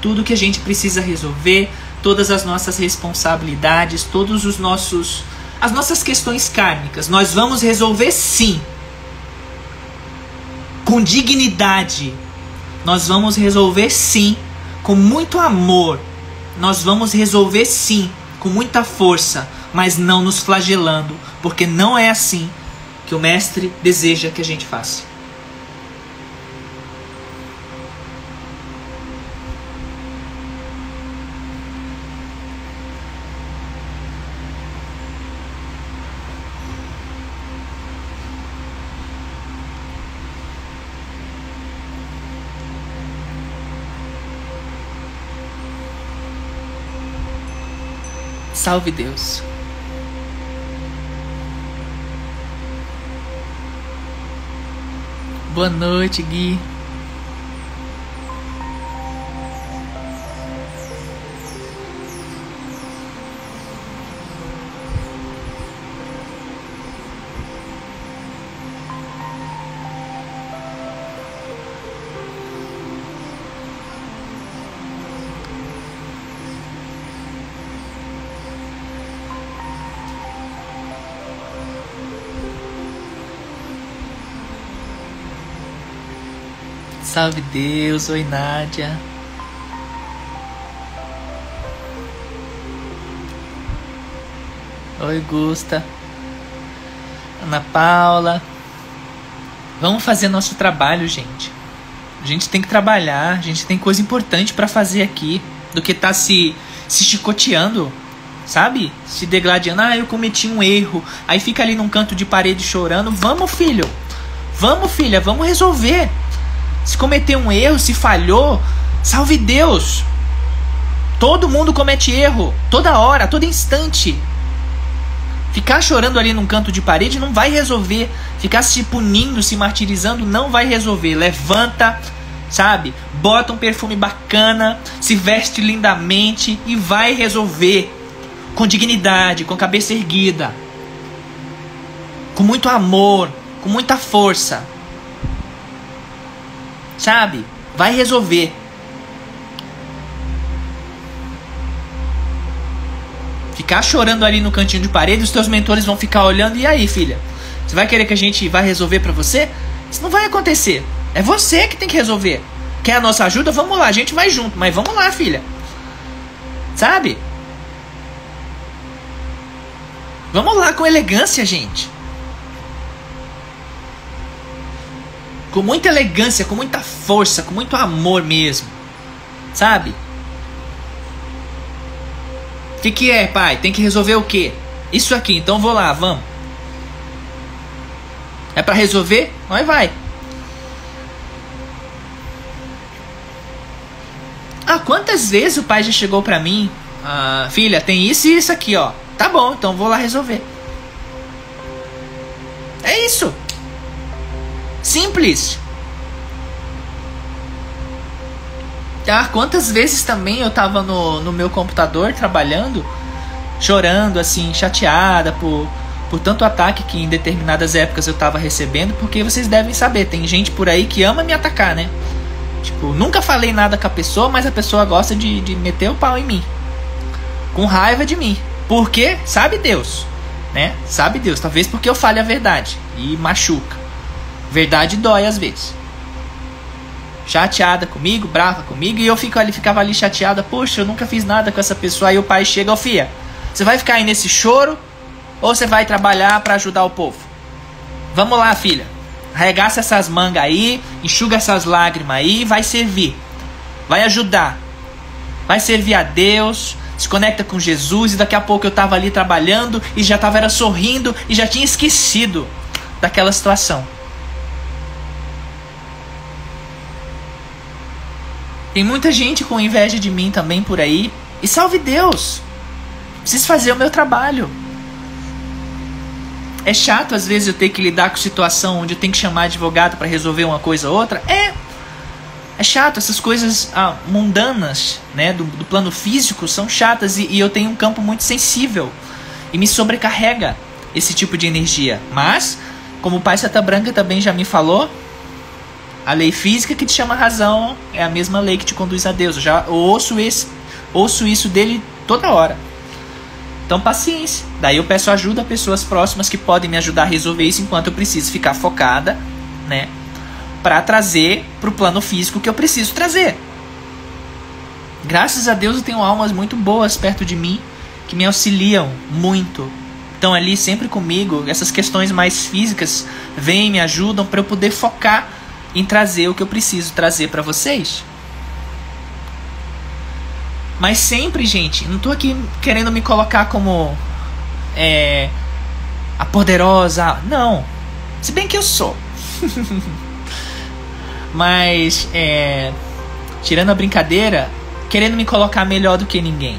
tudo que a gente precisa resolver, todas as nossas responsabilidades, todos os nossos as nossas questões kármicas, nós vamos resolver sim. Com dignidade. Nós vamos resolver sim. Com muito amor. Nós vamos resolver sim. Com muita força. Mas não nos flagelando. Porque não é assim que o Mestre deseja que a gente faça. Salve Deus. Boa noite, Gui. Salve Deus, oi Nádia. Oi Gusta. Ana Paula. Vamos fazer nosso trabalho, gente. A gente tem que trabalhar, a gente tem coisa importante para fazer aqui do que tá se se chicoteando, sabe? Se degladiando, ah, eu cometi um erro. Aí fica ali num canto de parede chorando. Vamos, filho. Vamos, filha, vamos resolver. Se cometeu um erro, se falhou, salve Deus. Todo mundo comete erro, toda hora, todo instante. Ficar chorando ali num canto de parede não vai resolver. Ficar se punindo, se martirizando não vai resolver. Levanta, sabe? Bota um perfume bacana, se veste lindamente e vai resolver. Com dignidade, com cabeça erguida. Com muito amor, com muita força. Sabe? Vai resolver. ficar chorando ali no cantinho de parede, os teus mentores vão ficar olhando. E aí, filha? Você vai querer que a gente vá resolver para você? Isso não vai acontecer. É você que tem que resolver. Quer a nossa ajuda? Vamos lá, a gente vai junto. Mas vamos lá, filha. Sabe? Vamos lá com elegância, gente. Com muita elegância, com muita força, com muito amor mesmo. Sabe? que, que é, pai? Tem que resolver o quê? Isso aqui, então vou lá, vamos. É para resolver? Nós vai. Ah, quantas vezes o pai já chegou pra mim? Ah, filha, tem isso e isso aqui, ó. Tá bom, então vou lá resolver. É isso. Simples. Ah, quantas vezes também eu tava no, no meu computador trabalhando, chorando, assim, chateada por, por tanto ataque que em determinadas épocas eu tava recebendo, porque vocês devem saber, tem gente por aí que ama me atacar, né? Tipo, nunca falei nada com a pessoa, mas a pessoa gosta de, de meter o pau em mim. Com raiva de mim. Por quê? Sabe Deus. Né? Sabe Deus. Talvez porque eu fale a verdade. E machuca. Verdade dói às vezes chateada comigo, brava comigo, e eu fico ali, ficava ali chateada, poxa, eu nunca fiz nada com essa pessoa. Aí o pai chega, ó, filha, você vai ficar aí nesse choro ou você vai trabalhar para ajudar o povo? Vamos lá, filha. Arregaça essas mangas aí, enxuga essas lágrimas aí, vai servir. Vai ajudar. Vai servir a Deus, se conecta com Jesus e daqui a pouco eu tava ali trabalhando e já tava era sorrindo e já tinha esquecido daquela situação. Tem muita gente com inveja de mim também por aí. E salve Deus! Preciso fazer o meu trabalho. É chato às vezes eu ter que lidar com situação onde eu tenho que chamar advogado para resolver uma coisa ou outra. É. É chato, essas coisas ah, mundanas, né, do, do, plano físico são chatas e, e eu tenho um campo muito sensível e me sobrecarrega esse tipo de energia. Mas, como o Pai Seta Branca também já me falou, a lei física que te chama razão é a mesma lei que te conduz a Deus. Eu já ouço, esse, ouço isso dele toda hora. Então, paciência. Daí eu peço ajuda a pessoas próximas que podem me ajudar a resolver isso enquanto eu preciso ficar focada, né? Para trazer para o plano físico que eu preciso trazer. Graças a Deus eu tenho almas muito boas perto de mim que me auxiliam muito. Estão ali sempre comigo. Essas questões mais físicas vêm, me ajudam para eu poder focar em trazer o que eu preciso trazer para vocês. Mas sempre, gente, não tô aqui querendo me colocar como é, a poderosa. Não. Se bem que eu sou. Mas, é, tirando a brincadeira, querendo me colocar melhor do que ninguém.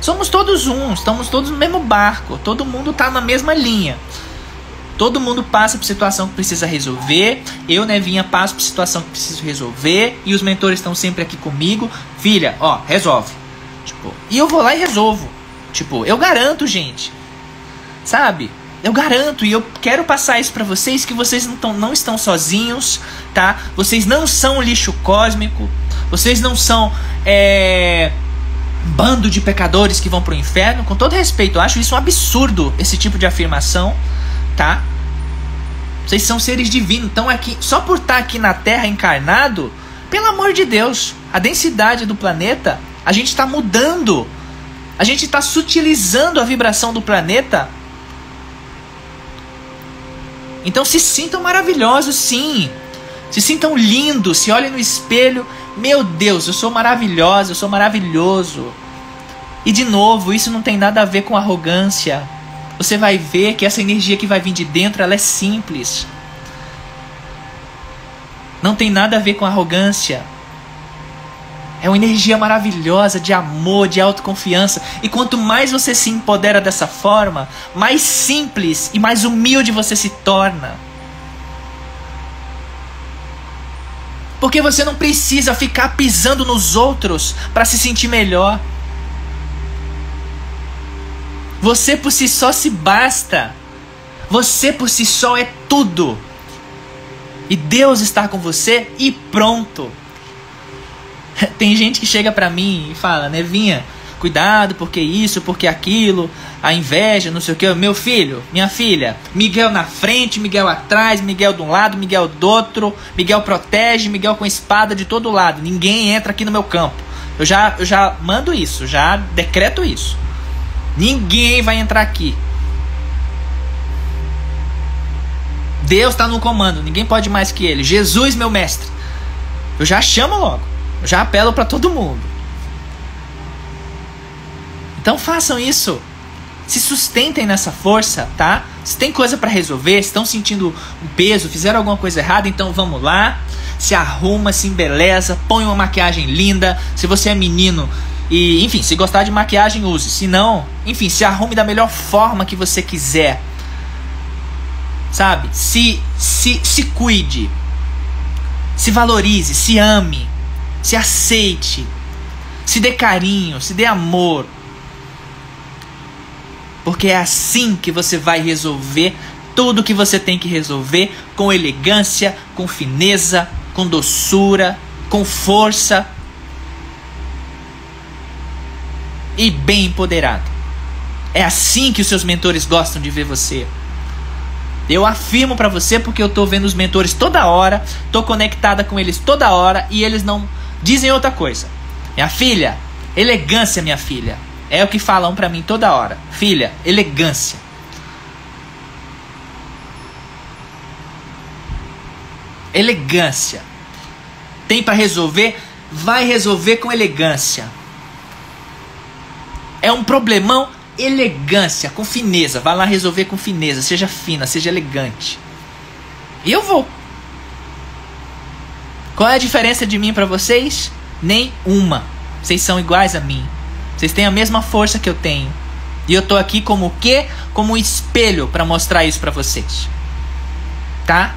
Somos todos um, estamos todos no mesmo barco, todo mundo tá na mesma linha. Todo mundo passa por situação que precisa resolver. Eu, Nevinha, passo por situação que preciso resolver. E os mentores estão sempre aqui comigo. Filha, ó, resolve. Tipo, e eu vou lá e resolvo. Tipo, eu garanto, gente. Sabe? Eu garanto e eu quero passar isso para vocês que vocês não, tão, não estão sozinhos, tá? Vocês não são lixo cósmico. Vocês não são é, bando de pecadores que vão pro inferno. Com todo respeito, eu acho isso um absurdo esse tipo de afirmação tá? Vocês são seres divinos. Então aqui, só por estar aqui na Terra encarnado, Pelo amor de Deus, a densidade do planeta, a gente está mudando. A gente está sutilizando a vibração do planeta. Então se sintam maravilhosos, sim. Se sintam lindos, se olhem no espelho. Meu Deus, eu sou maravilhosa, eu sou maravilhoso. E de novo, isso não tem nada a ver com arrogância. Você vai ver que essa energia que vai vir de dentro, ela é simples. Não tem nada a ver com arrogância. É uma energia maravilhosa de amor, de autoconfiança. E quanto mais você se empodera dessa forma, mais simples e mais humilde você se torna. Porque você não precisa ficar pisando nos outros para se sentir melhor. Você por si só se basta. Você por si só é tudo. E Deus está com você e pronto. Tem gente que chega pra mim e fala, Nevinha, cuidado, porque isso, porque aquilo, a inveja, não sei o que. Meu filho, minha filha, Miguel na frente, Miguel atrás, Miguel de um lado, Miguel do outro, Miguel protege, Miguel com espada de todo lado. Ninguém entra aqui no meu campo. Eu já, eu já mando isso, já decreto isso. Ninguém vai entrar aqui. Deus está no comando, ninguém pode mais que Ele. Jesus, meu mestre. Eu já chamo logo. Eu já apelo para todo mundo. Então façam isso. Se sustentem nessa força, tá? Se tem coisa para resolver, estão sentindo um peso, fizeram alguma coisa errada, então vamos lá. Se arruma, se embeleza, põe uma maquiagem linda. Se você é menino e, enfim, se gostar de maquiagem, use. Se não, enfim, se arrume da melhor forma que você quiser. Sabe? Se se se cuide. Se valorize, se ame se aceite, se dê carinho, se dê amor. Porque é assim que você vai resolver tudo que você tem que resolver com elegância, com fineza, com doçura, com força e bem empoderado. É assim que os seus mentores gostam de ver você. Eu afirmo para você porque eu tô vendo os mentores toda hora, tô conectada com eles toda hora e eles não dizem outra coisa. Minha filha, elegância, minha filha. É o que falam para mim toda hora. Filha, elegância. Elegância. Tem para resolver? Vai resolver com elegância. É um problemão? Elegância, com fineza. Vai lá resolver com fineza. Seja fina, seja elegante. E eu vou. Qual é a diferença de mim para vocês? Nenhuma. Vocês são iguais a mim. Vocês têm a mesma força que eu tenho. E eu tô aqui como o quê? Como um espelho para mostrar isso para vocês. Tá?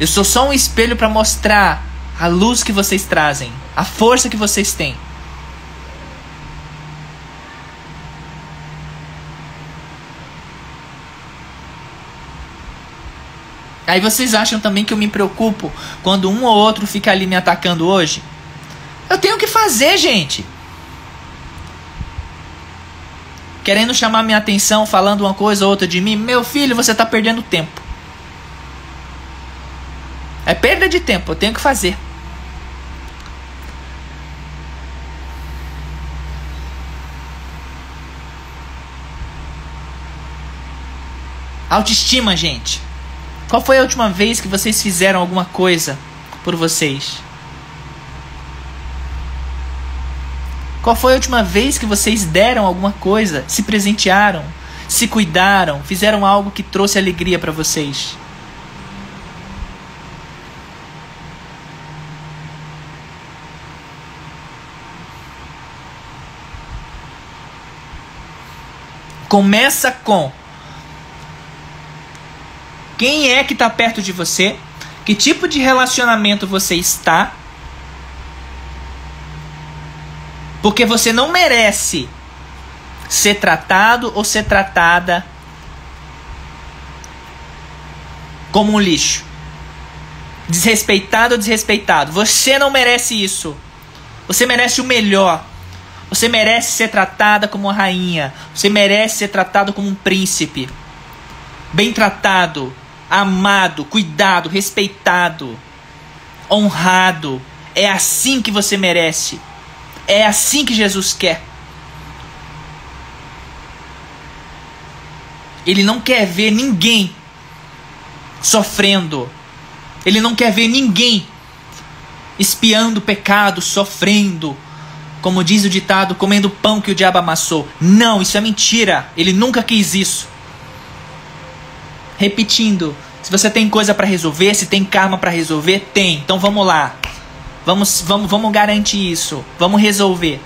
Eu sou só um espelho para mostrar a luz que vocês trazem, a força que vocês têm. Aí vocês acham também que eu me preocupo quando um ou outro fica ali me atacando hoje? Eu tenho que fazer, gente. Querendo chamar minha atenção, falando uma coisa ou outra de mim, meu filho, você está perdendo tempo. É perda de tempo, eu tenho que fazer. Autoestima, gente. Qual foi a última vez que vocês fizeram alguma coisa por vocês? Qual foi a última vez que vocês deram alguma coisa, se presentearam, se cuidaram, fizeram algo que trouxe alegria para vocês? Começa com quem é que está perto de você, que tipo de relacionamento você está. Porque você não merece ser tratado ou ser tratada como um lixo. Desrespeitado ou desrespeitado. Você não merece isso. Você merece o melhor. Você merece ser tratada como uma rainha. Você merece ser tratado como um príncipe. Bem tratado, amado, cuidado, respeitado. honrado. É assim que você merece. É assim que Jesus quer. Ele não quer ver ninguém sofrendo. Ele não quer ver ninguém espiando o pecado, sofrendo. Como diz o ditado, comendo pão que o diabo amassou. Não, isso é mentira. Ele nunca quis isso. Repetindo, se você tem coisa para resolver, se tem karma para resolver, tem. Então vamos lá. Vamos, vamos, vamos garantir isso. Vamos resolver.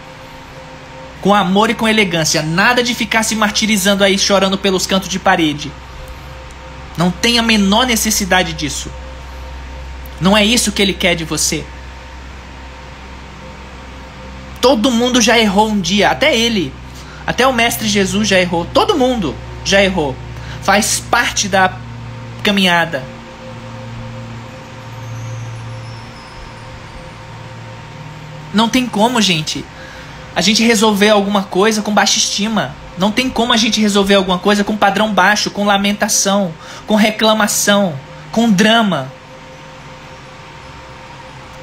Com amor e com elegância. Nada de ficar se martirizando aí, chorando pelos cantos de parede. Não tem a menor necessidade disso. Não é isso que ele quer de você. Todo mundo já errou um dia, até ele. Até o Mestre Jesus já errou. Todo mundo já errou. Faz parte da caminhada. Não tem como, gente, a gente resolver alguma coisa com baixa estima. Não tem como a gente resolver alguma coisa com padrão baixo, com lamentação, com reclamação, com drama.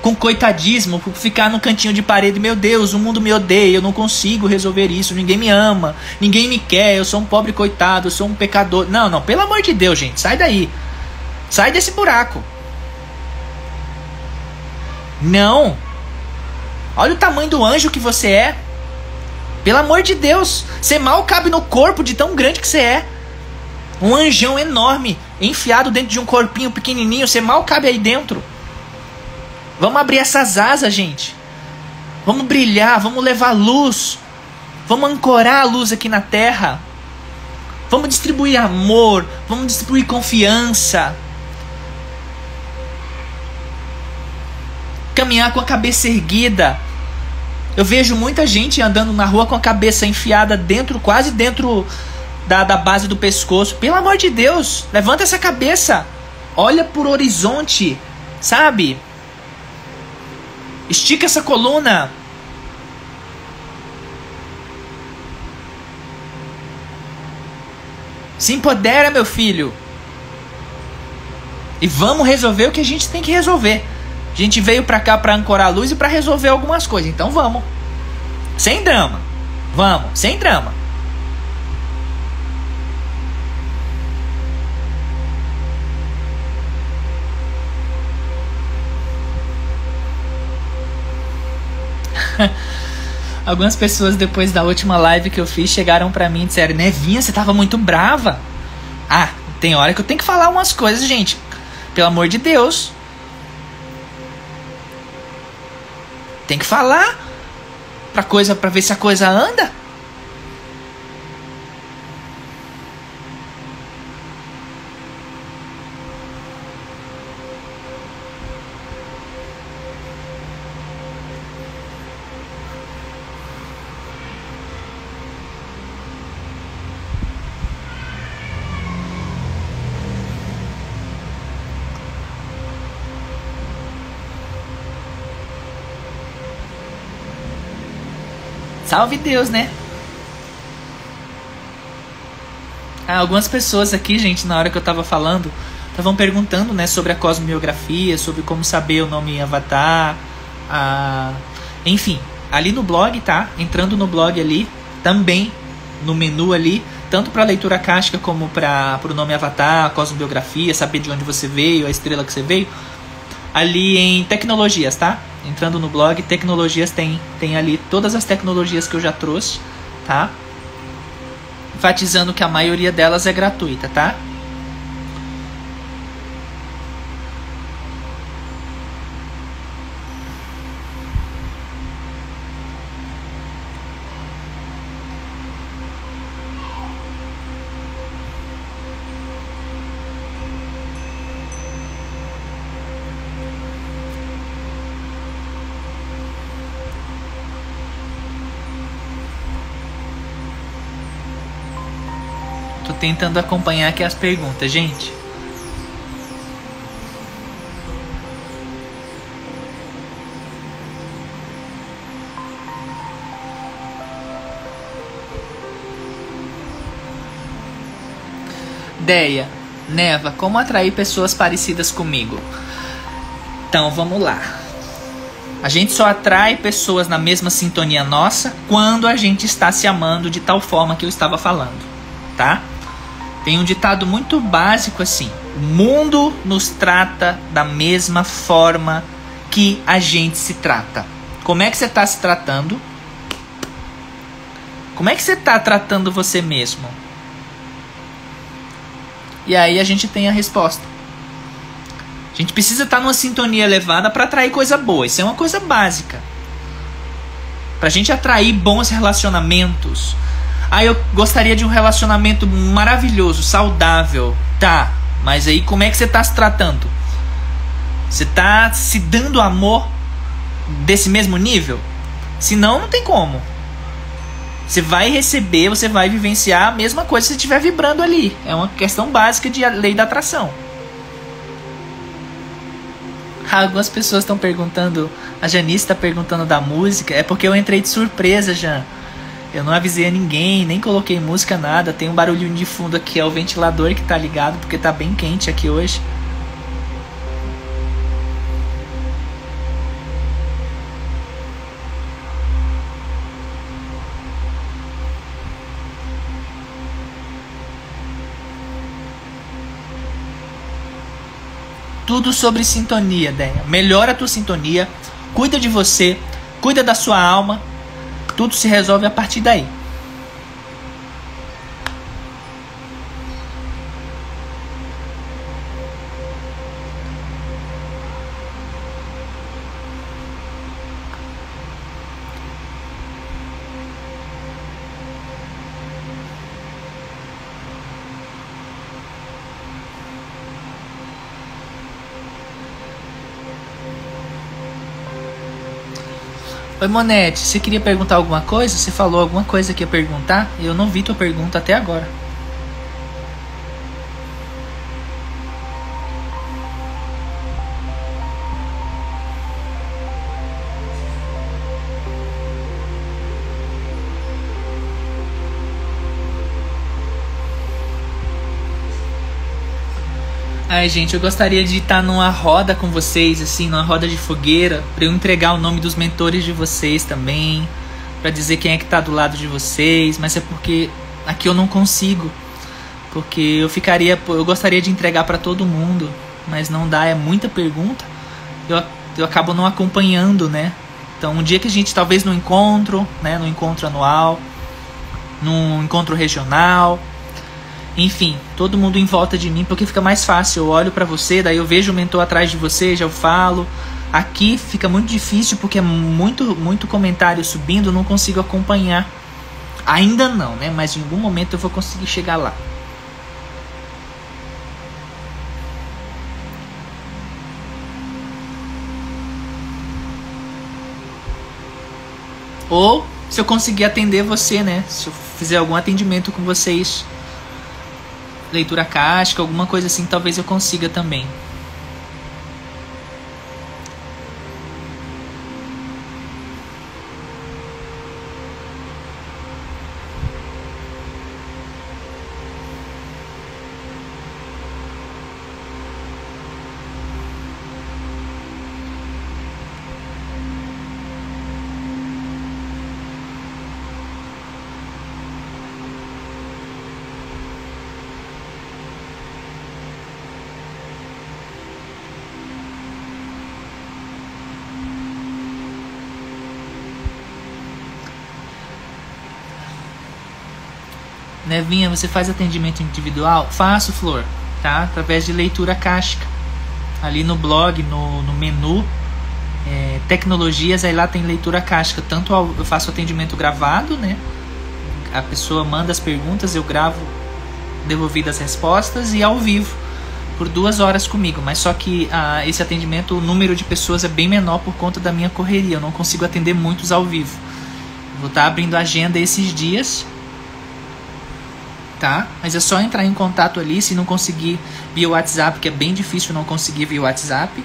Com coitadismo, ficar no cantinho de parede, meu Deus, o mundo me odeia, eu não consigo resolver isso, ninguém me ama, ninguém me quer, eu sou um pobre coitado, eu sou um pecador. Não, não, pelo amor de Deus, gente, sai daí. Sai desse buraco. Não. Olha o tamanho do anjo que você é. Pelo amor de Deus. Você mal cabe no corpo de tão grande que você é. Um anjão enorme, enfiado dentro de um corpinho pequenininho. Você mal cabe aí dentro. Vamos abrir essas asas, gente. Vamos brilhar, vamos levar luz. Vamos ancorar a luz aqui na terra. Vamos distribuir amor, vamos distribuir confiança. caminhar com a cabeça erguida. Eu vejo muita gente andando na rua com a cabeça enfiada dentro, quase dentro da, da base do pescoço. Pelo amor de Deus, levanta essa cabeça. Olha por horizonte, sabe? Estica essa coluna. Se empodera, meu filho. E vamos resolver o que a gente tem que resolver. A gente veio pra cá pra ancorar a luz e pra resolver algumas coisas. Então vamos. Sem drama. Vamos, sem drama. Algumas pessoas depois da última live que eu fiz chegaram pra mim e disseram: Nevinha, você tava muito brava. Ah, tem hora que eu tenho que falar umas coisas, gente. Pelo amor de Deus. Tem que falar pra coisa para ver se a coisa anda. Salve Deus, né? Ah, algumas pessoas aqui, gente, na hora que eu tava falando, estavam perguntando, né, sobre a cosmiografia, sobre como saber o nome Avatar, ah, enfim, ali no blog, tá? Entrando no blog ali, também no menu ali, tanto para leitura cástica como para o nome Avatar, cosmobiografia, saber de onde você veio, a estrela que você veio, ali em tecnologias, tá? entrando no blog, tecnologias tem, tem ali todas as tecnologias que eu já trouxe, tá? Enfatizando que a maioria delas é gratuita, tá? Tentando acompanhar aqui as perguntas, gente. Deia, Neva, como atrair pessoas parecidas comigo? Então vamos lá. A gente só atrai pessoas na mesma sintonia nossa quando a gente está se amando de tal forma que eu estava falando, tá? Tem um ditado muito básico assim: o mundo nos trata da mesma forma que a gente se trata. Como é que você está se tratando? Como é que você está tratando você mesmo? E aí a gente tem a resposta. A gente precisa estar tá numa sintonia elevada para atrair coisa boa. Isso é uma coisa básica. Para a gente atrair bons relacionamentos. Ah, eu gostaria de um relacionamento maravilhoso, saudável. Tá, mas aí como é que você está se tratando? Você está se dando amor desse mesmo nível? Senão, não tem como. Você vai receber, você vai vivenciar a mesma coisa se estiver vibrando ali. É uma questão básica de lei da atração. Algumas pessoas estão perguntando, a Janice está perguntando da música, é porque eu entrei de surpresa, Jan. Eu não avisei a ninguém, nem coloquei música, nada. Tem um barulhinho de fundo aqui, é o ventilador que tá ligado, porque tá bem quente aqui hoje. Tudo sobre sintonia, Deia. Melhora a tua sintonia, cuida de você, cuida da sua alma. Tudo se resolve a partir daí. Oi, Monete, você queria perguntar alguma coisa? Você falou alguma coisa que ia perguntar? Eu não vi tua pergunta até agora. Ai, gente, eu gostaria de estar numa roda com vocês, assim, numa roda de fogueira, para eu entregar o nome dos mentores de vocês também, para dizer quem é que tá do lado de vocês, mas é porque aqui eu não consigo. Porque eu ficaria, eu gostaria de entregar para todo mundo, mas não dá, é muita pergunta. Eu, eu acabo não acompanhando, né? Então, um dia que a gente talvez no encontro, né, no encontro anual, num encontro regional, enfim, todo mundo em volta de mim, porque fica mais fácil. Eu olho para você, daí eu vejo o mentor atrás de você, já eu falo. Aqui fica muito difícil porque é muito, muito comentário subindo, eu não consigo acompanhar. Ainda não, né? Mas em algum momento eu vou conseguir chegar lá. Ou se eu conseguir atender você, né? Se eu fizer algum atendimento com vocês leitura casca, alguma coisa assim, talvez eu consiga também. Você faz atendimento individual? Faço, Flor, tá? Através de leitura casca. Ali no blog, no, no menu é, tecnologias, aí lá tem leitura casca. Tanto ao, eu faço atendimento gravado, né? A pessoa manda as perguntas, eu gravo devolvidas as respostas e ao vivo por duas horas comigo. Mas só que ah, esse atendimento, o número de pessoas é bem menor por conta da minha correria. Eu não consigo atender muitos ao vivo. Vou estar tá abrindo agenda esses dias tá? Mas é só entrar em contato ali, se não conseguir via WhatsApp, que é bem difícil não conseguir via WhatsApp.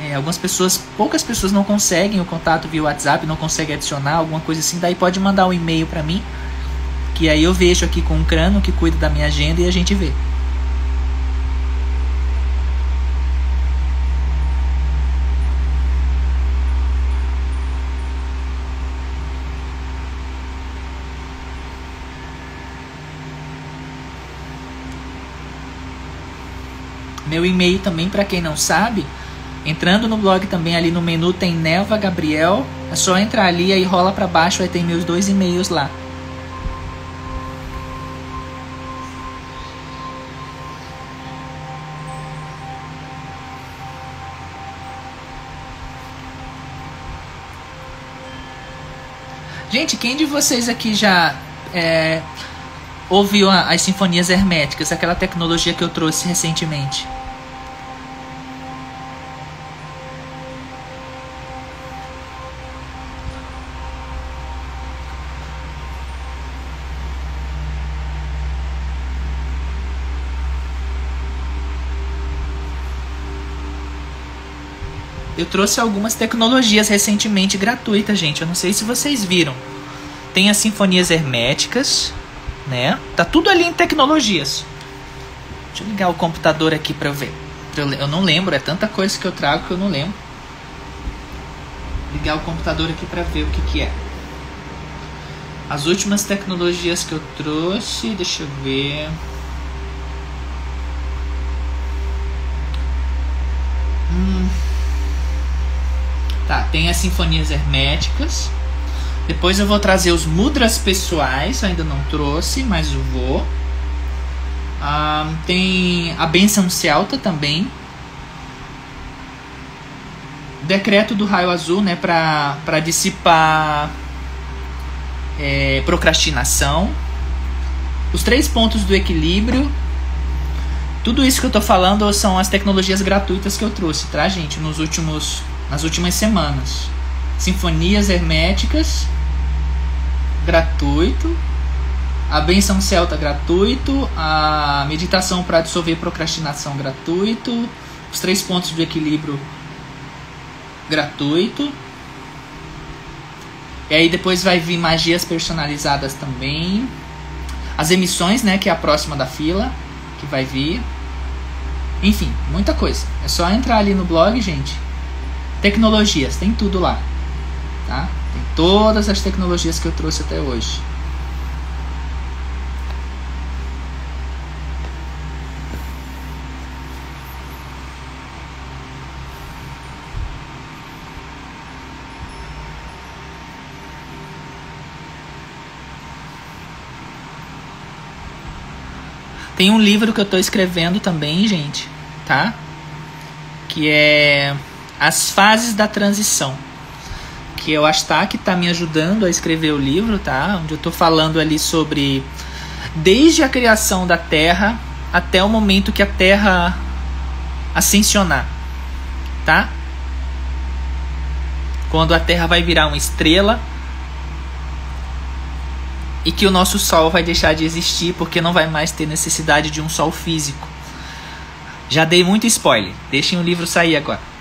É, algumas pessoas, poucas pessoas não conseguem o contato via WhatsApp, não conseguem adicionar alguma coisa assim, daí pode mandar um e-mail para mim, que aí eu vejo aqui com o Crano que cuida da minha agenda e a gente vê. Meu e-mail também, para quem não sabe, entrando no blog também ali no menu tem Nelva Gabriel. É só entrar ali aí rola para baixo, vai ter meus dois e-mails lá. Gente, quem de vocês aqui já é, ouviu as sinfonias herméticas, aquela tecnologia que eu trouxe recentemente? Eu trouxe algumas tecnologias recentemente gratuitas, gente. Eu não sei se vocês viram. Tem as sinfonias herméticas, né? Tá tudo ali em tecnologias. Deixa eu ligar o computador aqui para eu ver. Eu não lembro, é tanta coisa que eu trago que eu não lembro. Ligar o computador aqui para ver o que que é. As últimas tecnologias que eu trouxe, deixa eu ver. Hum. Tá, tem as sinfonias herméticas. Depois eu vou trazer os mudras pessoais, ainda não trouxe, mas eu vou. Ah, tem a benção celta também. Decreto do raio azul, né, para dissipar é, procrastinação. Os três pontos do equilíbrio. Tudo isso que eu tô falando são as tecnologias gratuitas que eu trouxe, tá, gente? Nos últimos nas últimas semanas. Sinfonias Herméticas, gratuito. A Benção Celta, gratuito. A Meditação para dissolver procrastinação, gratuito. Os três pontos do equilíbrio, gratuito. E aí depois vai vir magias personalizadas também. As emissões, né, que é a próxima da fila, que vai vir. Enfim, muita coisa. É só entrar ali no blog, gente, Tecnologias, tem tudo lá. Tá? Tem todas as tecnologias que eu trouxe até hoje. Tem um livro que eu estou escrevendo também, gente, tá? Que é as fases da transição. Que é o Astak está me ajudando a escrever o livro, tá? Onde eu estou falando ali sobre desde a criação da Terra até o momento que a Terra ascensionar, tá? Quando a Terra vai virar uma estrela e que o nosso Sol vai deixar de existir porque não vai mais ter necessidade de um Sol físico. Já dei muito spoiler. Deixem o livro sair agora.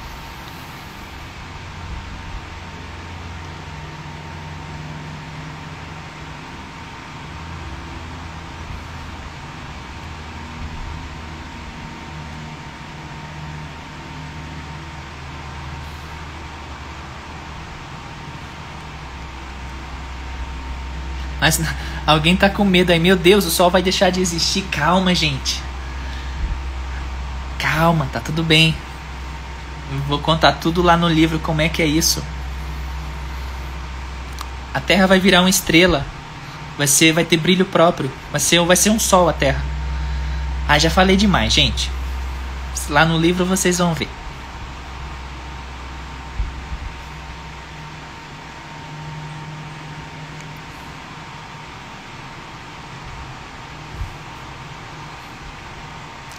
Mas alguém tá com medo aí, meu Deus, o sol vai deixar de existir. Calma, gente. Calma, tá tudo bem. Vou contar tudo lá no livro como é que é isso. A Terra vai virar uma estrela. Vai ser, vai ter brilho próprio. Vai ser, vai ser um sol a Terra. Ah, já falei demais, gente. Lá no livro vocês vão ver.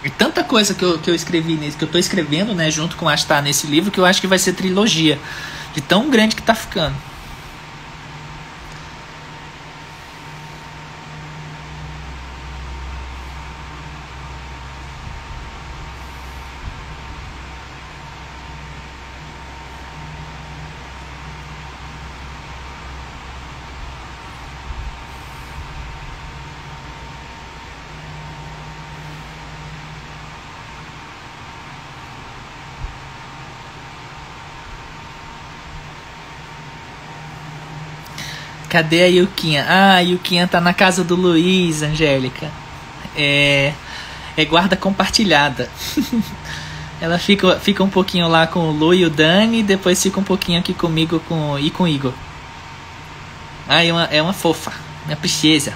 E tanta coisa que eu, que eu escrevi nesse, que eu tô escrevendo, né, junto com a Astar nesse livro, que eu acho que vai ser trilogia. De tão grande que tá ficando. Cadê a Yuquinha? Ah, a Yuquinha tá na casa do Luiz, Angélica. É, é guarda compartilhada. Ela fica, fica um pouquinho lá com o Lu e o Dani, depois fica um pouquinho aqui comigo com, e com o Igor. Ah, é uma, é uma fofa, minha princesa.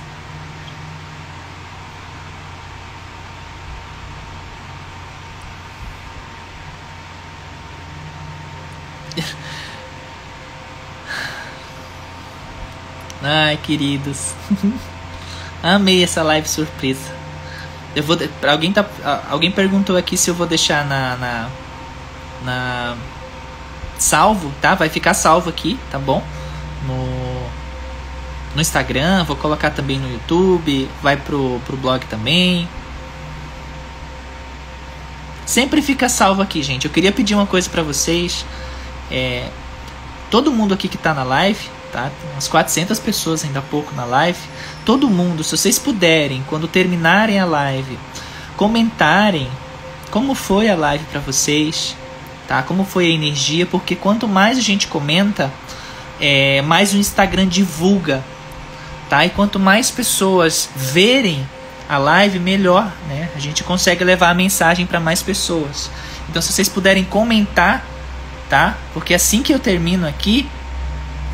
Ai, queridos. Amei essa live surpresa. Eu vou. Alguém, tá, alguém perguntou aqui se eu vou deixar na, na, na. Salvo, tá? Vai ficar salvo aqui, tá bom? No, no Instagram, vou colocar também no YouTube, vai pro, pro blog também. Sempre fica salvo aqui, gente. Eu queria pedir uma coisa para vocês. É, todo mundo aqui que tá na live, tá? Umas 400 pessoas ainda há pouco na live. Todo mundo, se vocês puderem, quando terminarem a live, comentarem como foi a live para vocês, tá? Como foi a energia, porque quanto mais a gente comenta, é, mais o Instagram divulga, tá? E quanto mais pessoas verem a live, melhor, né? A gente consegue levar a mensagem para mais pessoas. Então, se vocês puderem comentar, tá? Porque assim que eu termino aqui,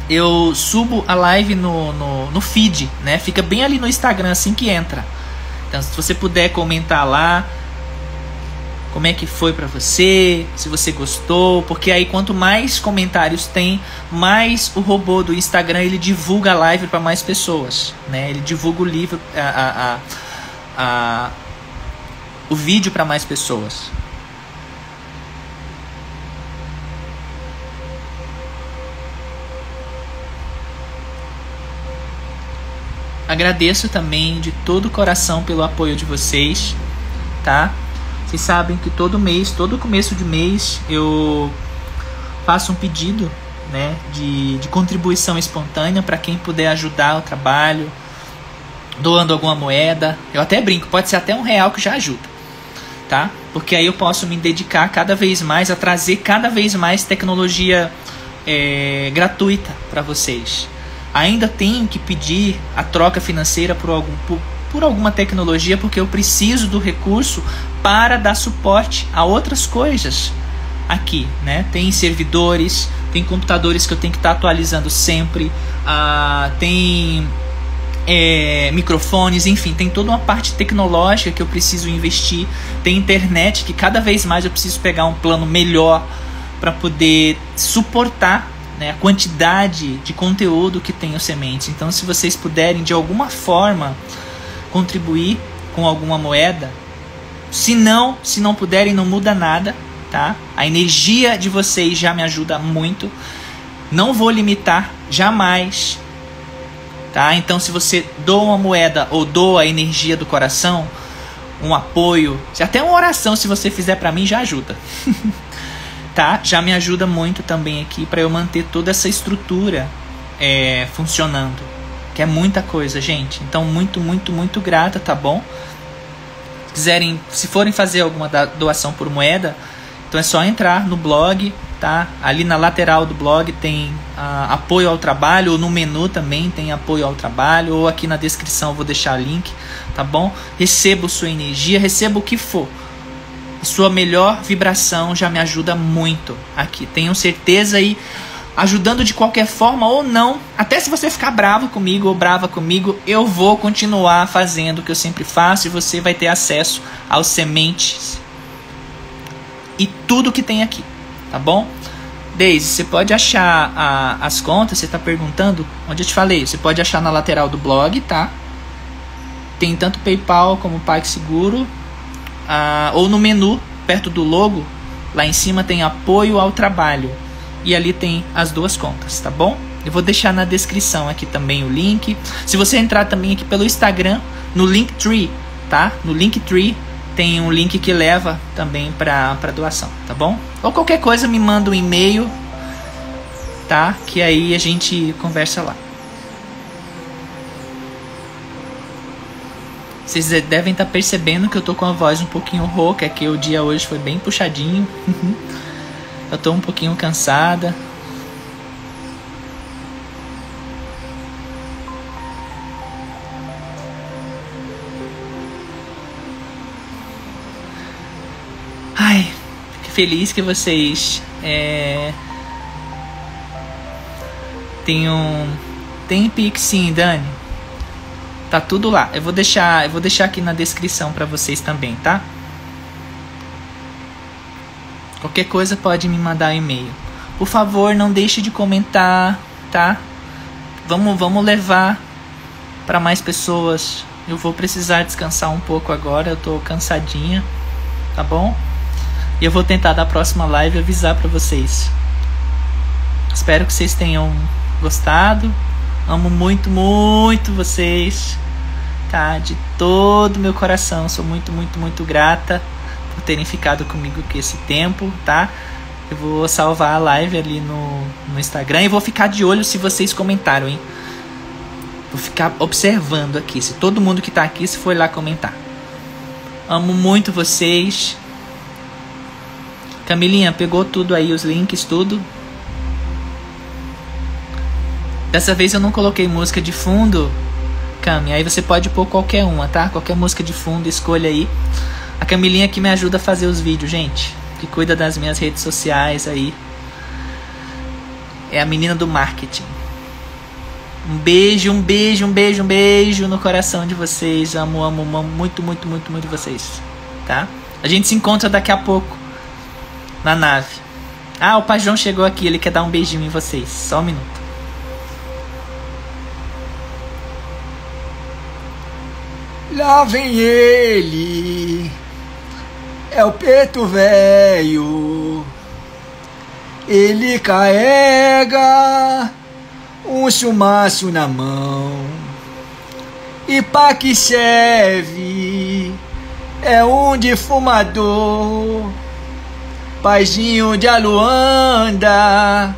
eu subo a live no, no, no feed, né? Fica bem ali no Instagram assim que entra. Então, se você puder comentar lá, como é que foi para você, se você gostou, porque aí quanto mais comentários tem, mais o robô do Instagram ele divulga a live para mais pessoas, né? Ele divulga o livro, a, a, a, a o vídeo para mais pessoas. Agradeço também de todo o coração pelo apoio de vocês, tá? Vocês sabem que todo mês, todo começo de mês, eu faço um pedido, né, de, de contribuição espontânea para quem puder ajudar o trabalho, doando alguma moeda. Eu até brinco, pode ser até um real que já ajuda, tá? Porque aí eu posso me dedicar cada vez mais a trazer cada vez mais tecnologia é, gratuita para vocês ainda tenho que pedir a troca financeira por, algum, por, por alguma tecnologia porque eu preciso do recurso para dar suporte a outras coisas aqui, né? Tem servidores, tem computadores que eu tenho que estar tá atualizando sempre, ah, tem é, microfones, enfim, tem toda uma parte tecnológica que eu preciso investir, tem internet que cada vez mais eu preciso pegar um plano melhor para poder suportar né, a quantidade de conteúdo que tem o Sementes. Então, se vocês puderem de alguma forma contribuir com alguma moeda, se não, se não puderem, não muda nada, tá? A energia de vocês já me ajuda muito. Não vou limitar jamais, tá? Então, se você doa uma moeda ou doa a energia do coração, um apoio, até uma oração, se você fizer para mim, já ajuda. tá? Já me ajuda muito também aqui para eu manter toda essa estrutura é, funcionando. Que é muita coisa, gente. Então, muito, muito, muito grata, tá bom? Se quiserem, se forem fazer alguma doação por moeda, então é só entrar no blog, tá? Ali na lateral do blog tem ah, apoio ao trabalho, ou no menu também tem apoio ao trabalho, ou aqui na descrição eu vou deixar link, tá bom? Recebo sua energia, receba o que for sua melhor vibração já me ajuda muito aqui. Tenham certeza e ajudando de qualquer forma ou não, até se você ficar bravo comigo ou brava comigo, eu vou continuar fazendo o que eu sempre faço e você vai ter acesso aos sementes e tudo que tem aqui, tá bom? Daisy, você pode achar a, as contas, você está perguntando, onde eu te falei, você pode achar na lateral do blog, tá? Tem tanto PayPal como PagSeguro, ah, ou no menu, perto do logo, lá em cima tem apoio ao trabalho. E ali tem as duas contas, tá bom? Eu vou deixar na descrição aqui também o link. Se você entrar também aqui pelo Instagram, no Linktree, tá? No Linktree tem um link que leva também para doação, tá bom? Ou qualquer coisa me manda um e-mail, tá? Que aí a gente conversa lá. Vocês devem estar tá percebendo que eu tô com a voz um pouquinho rouca, é que o dia hoje foi bem puxadinho. eu tô um pouquinho cansada. Ai, fico feliz que vocês é, tenham. Tem Pix sim, Dani. Tá tudo lá. Eu vou deixar, eu vou deixar aqui na descrição para vocês também, tá? Qualquer coisa pode me mandar um e-mail. Por favor, não deixe de comentar, tá? Vamos, vamos levar para mais pessoas. Eu vou precisar descansar um pouco agora, eu tô cansadinha, tá bom? E eu vou tentar da próxima live avisar para vocês. Espero que vocês tenham gostado. Amo muito, muito vocês, tá? De todo meu coração. Sou muito, muito, muito grata por terem ficado comigo aqui esse tempo, tá? Eu vou salvar a live ali no, no Instagram e vou ficar de olho se vocês comentaram, hein? Vou ficar observando aqui, se todo mundo que tá aqui se foi lá comentar. Amo muito vocês. Camilinha, pegou tudo aí, os links, tudo? Dessa vez eu não coloquei música de fundo, Cami. Aí você pode pôr qualquer uma, tá? Qualquer música de fundo, escolha aí. A Camilinha que me ajuda a fazer os vídeos, gente. Que cuida das minhas redes sociais aí. É a menina do marketing. Um beijo, um beijo, um beijo, um beijo no coração de vocês. Amo, amo, amo muito, muito, muito, muito vocês. Tá? A gente se encontra daqui a pouco na nave. Ah, o Pai João chegou aqui, ele quer dar um beijinho em vocês. Só um minuto. Lá vem ele, é o preto velho. Ele carrega um chumaço na mão. E pra que serve? É um defumador, paizinho de Aluanda.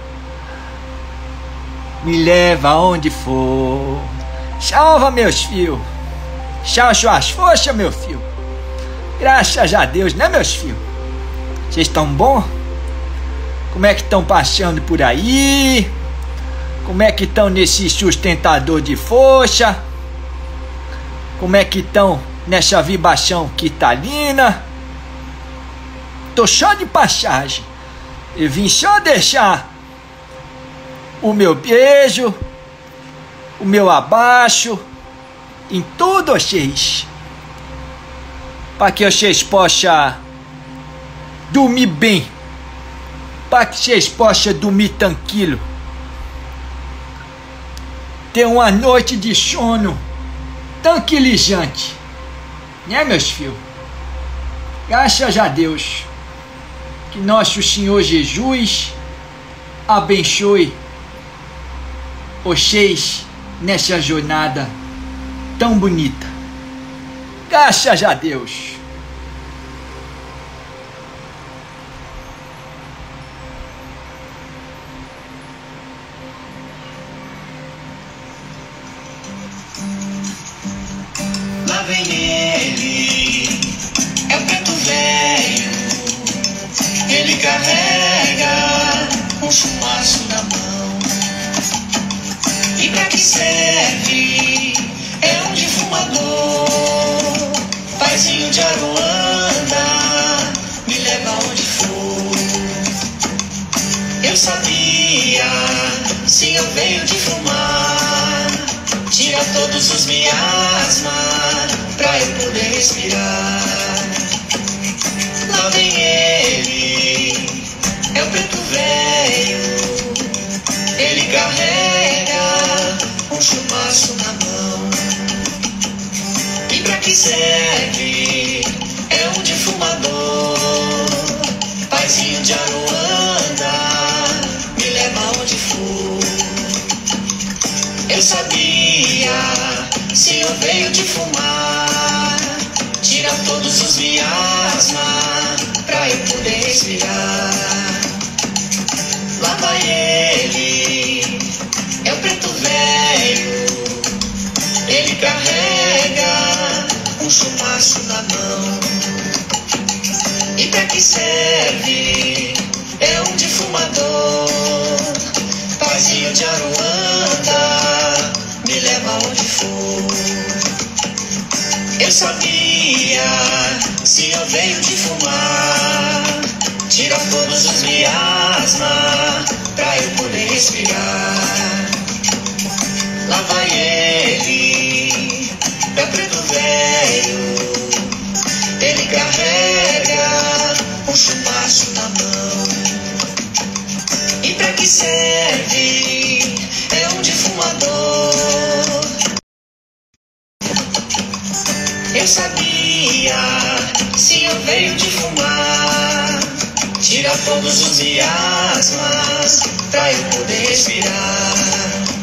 Me leva onde for, salva meus fios. Chacho as forças, meu filho. Graças a Deus, né, meus filhos? Vocês estão bom? Como é que estão passando por aí? Como é que estão nesse sustentador de força? Como é que estão nessa vibração quitalina? Tô só de passagem. Eu vim só deixar o meu beijo, o meu abaixo em tudo vocês. Para que vocês possam dormir bem. Para que vocês possam dormir tranquilo. Ter uma noite de sono tranquilizante. Né, meus filhos? Graças a Deus. Que nosso Senhor Jesus abençoe vocês nessa jornada tão bonita. Graças a Deus. Eu sabia, sim, eu venho de fumar. Tira todos os miasmas pra eu poder respirar. Lá vem ele, é o preto velho. Ele carrega um chumaço na mão. E pra que serve? É um defumador, paizinho de Aruanda. Veio de fumar, tira todos os miasmas pra eu poder respirar. Lá vai ele, é o preto velho, ele carrega um chumaço na mão. E pra que serve? É um defumador, paizinho de Aruanda, Eu sabia, se eu venho de fumar, tira todos os miasma pra eu poder respirar. Lá vai ele, é preto velho, ele carrega um chumaço na mão. E pra que serve? É um defumador. Todos os miasmas pra eu poder respirar.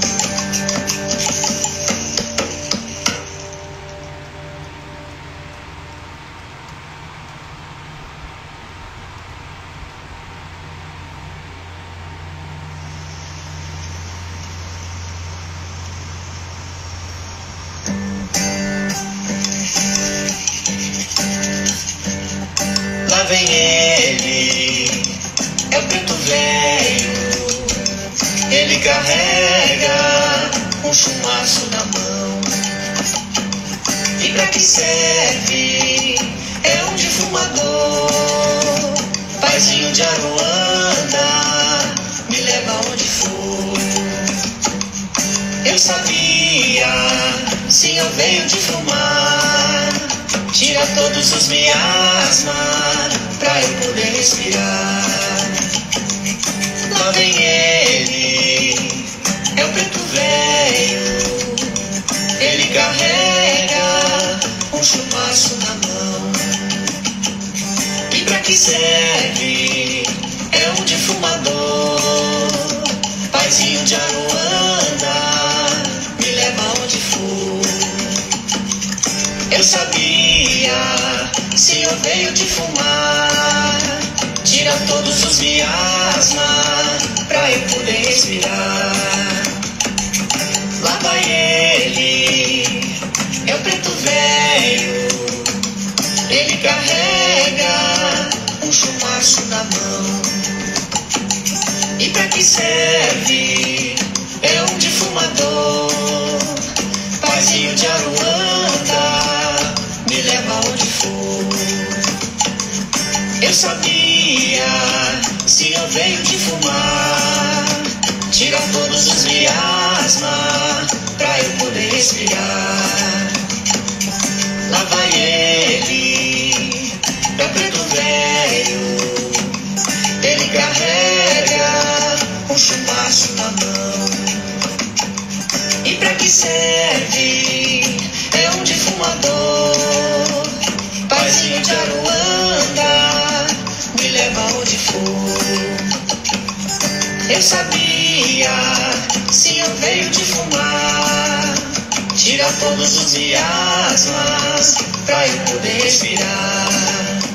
Ele carrega um chumaço na mão. E pra que serve? É um defumador. Paizinho de Aruanda, me leva onde for. Eu sabia, se eu venho de fumar, tira todos os miasma pra eu poder respirar. Lá vem ele, é o preto velho, ele carrega um chumaço na mão. E pra que serve? É um defumador, paizinho de Aruanda, me leva onde for. Eu sabia, se eu venho de fumar, tira todos os miasma pra eu poder respirar. Lá vai ele, é o preto velho, ele carrega um chumaço na mão. E pra que serve? É um defumador, paizinho de Aruanda, me leva onde for. Eu sabia, se eu venho de fumar, tira todos os miasma pra eu poder respirar. Lá vai ele, é preto velho, ele carrega um chumaço na mão. E pra que serve? Eu sabia, se eu venho de fumar, tira todos os miasmas pra eu poder respirar.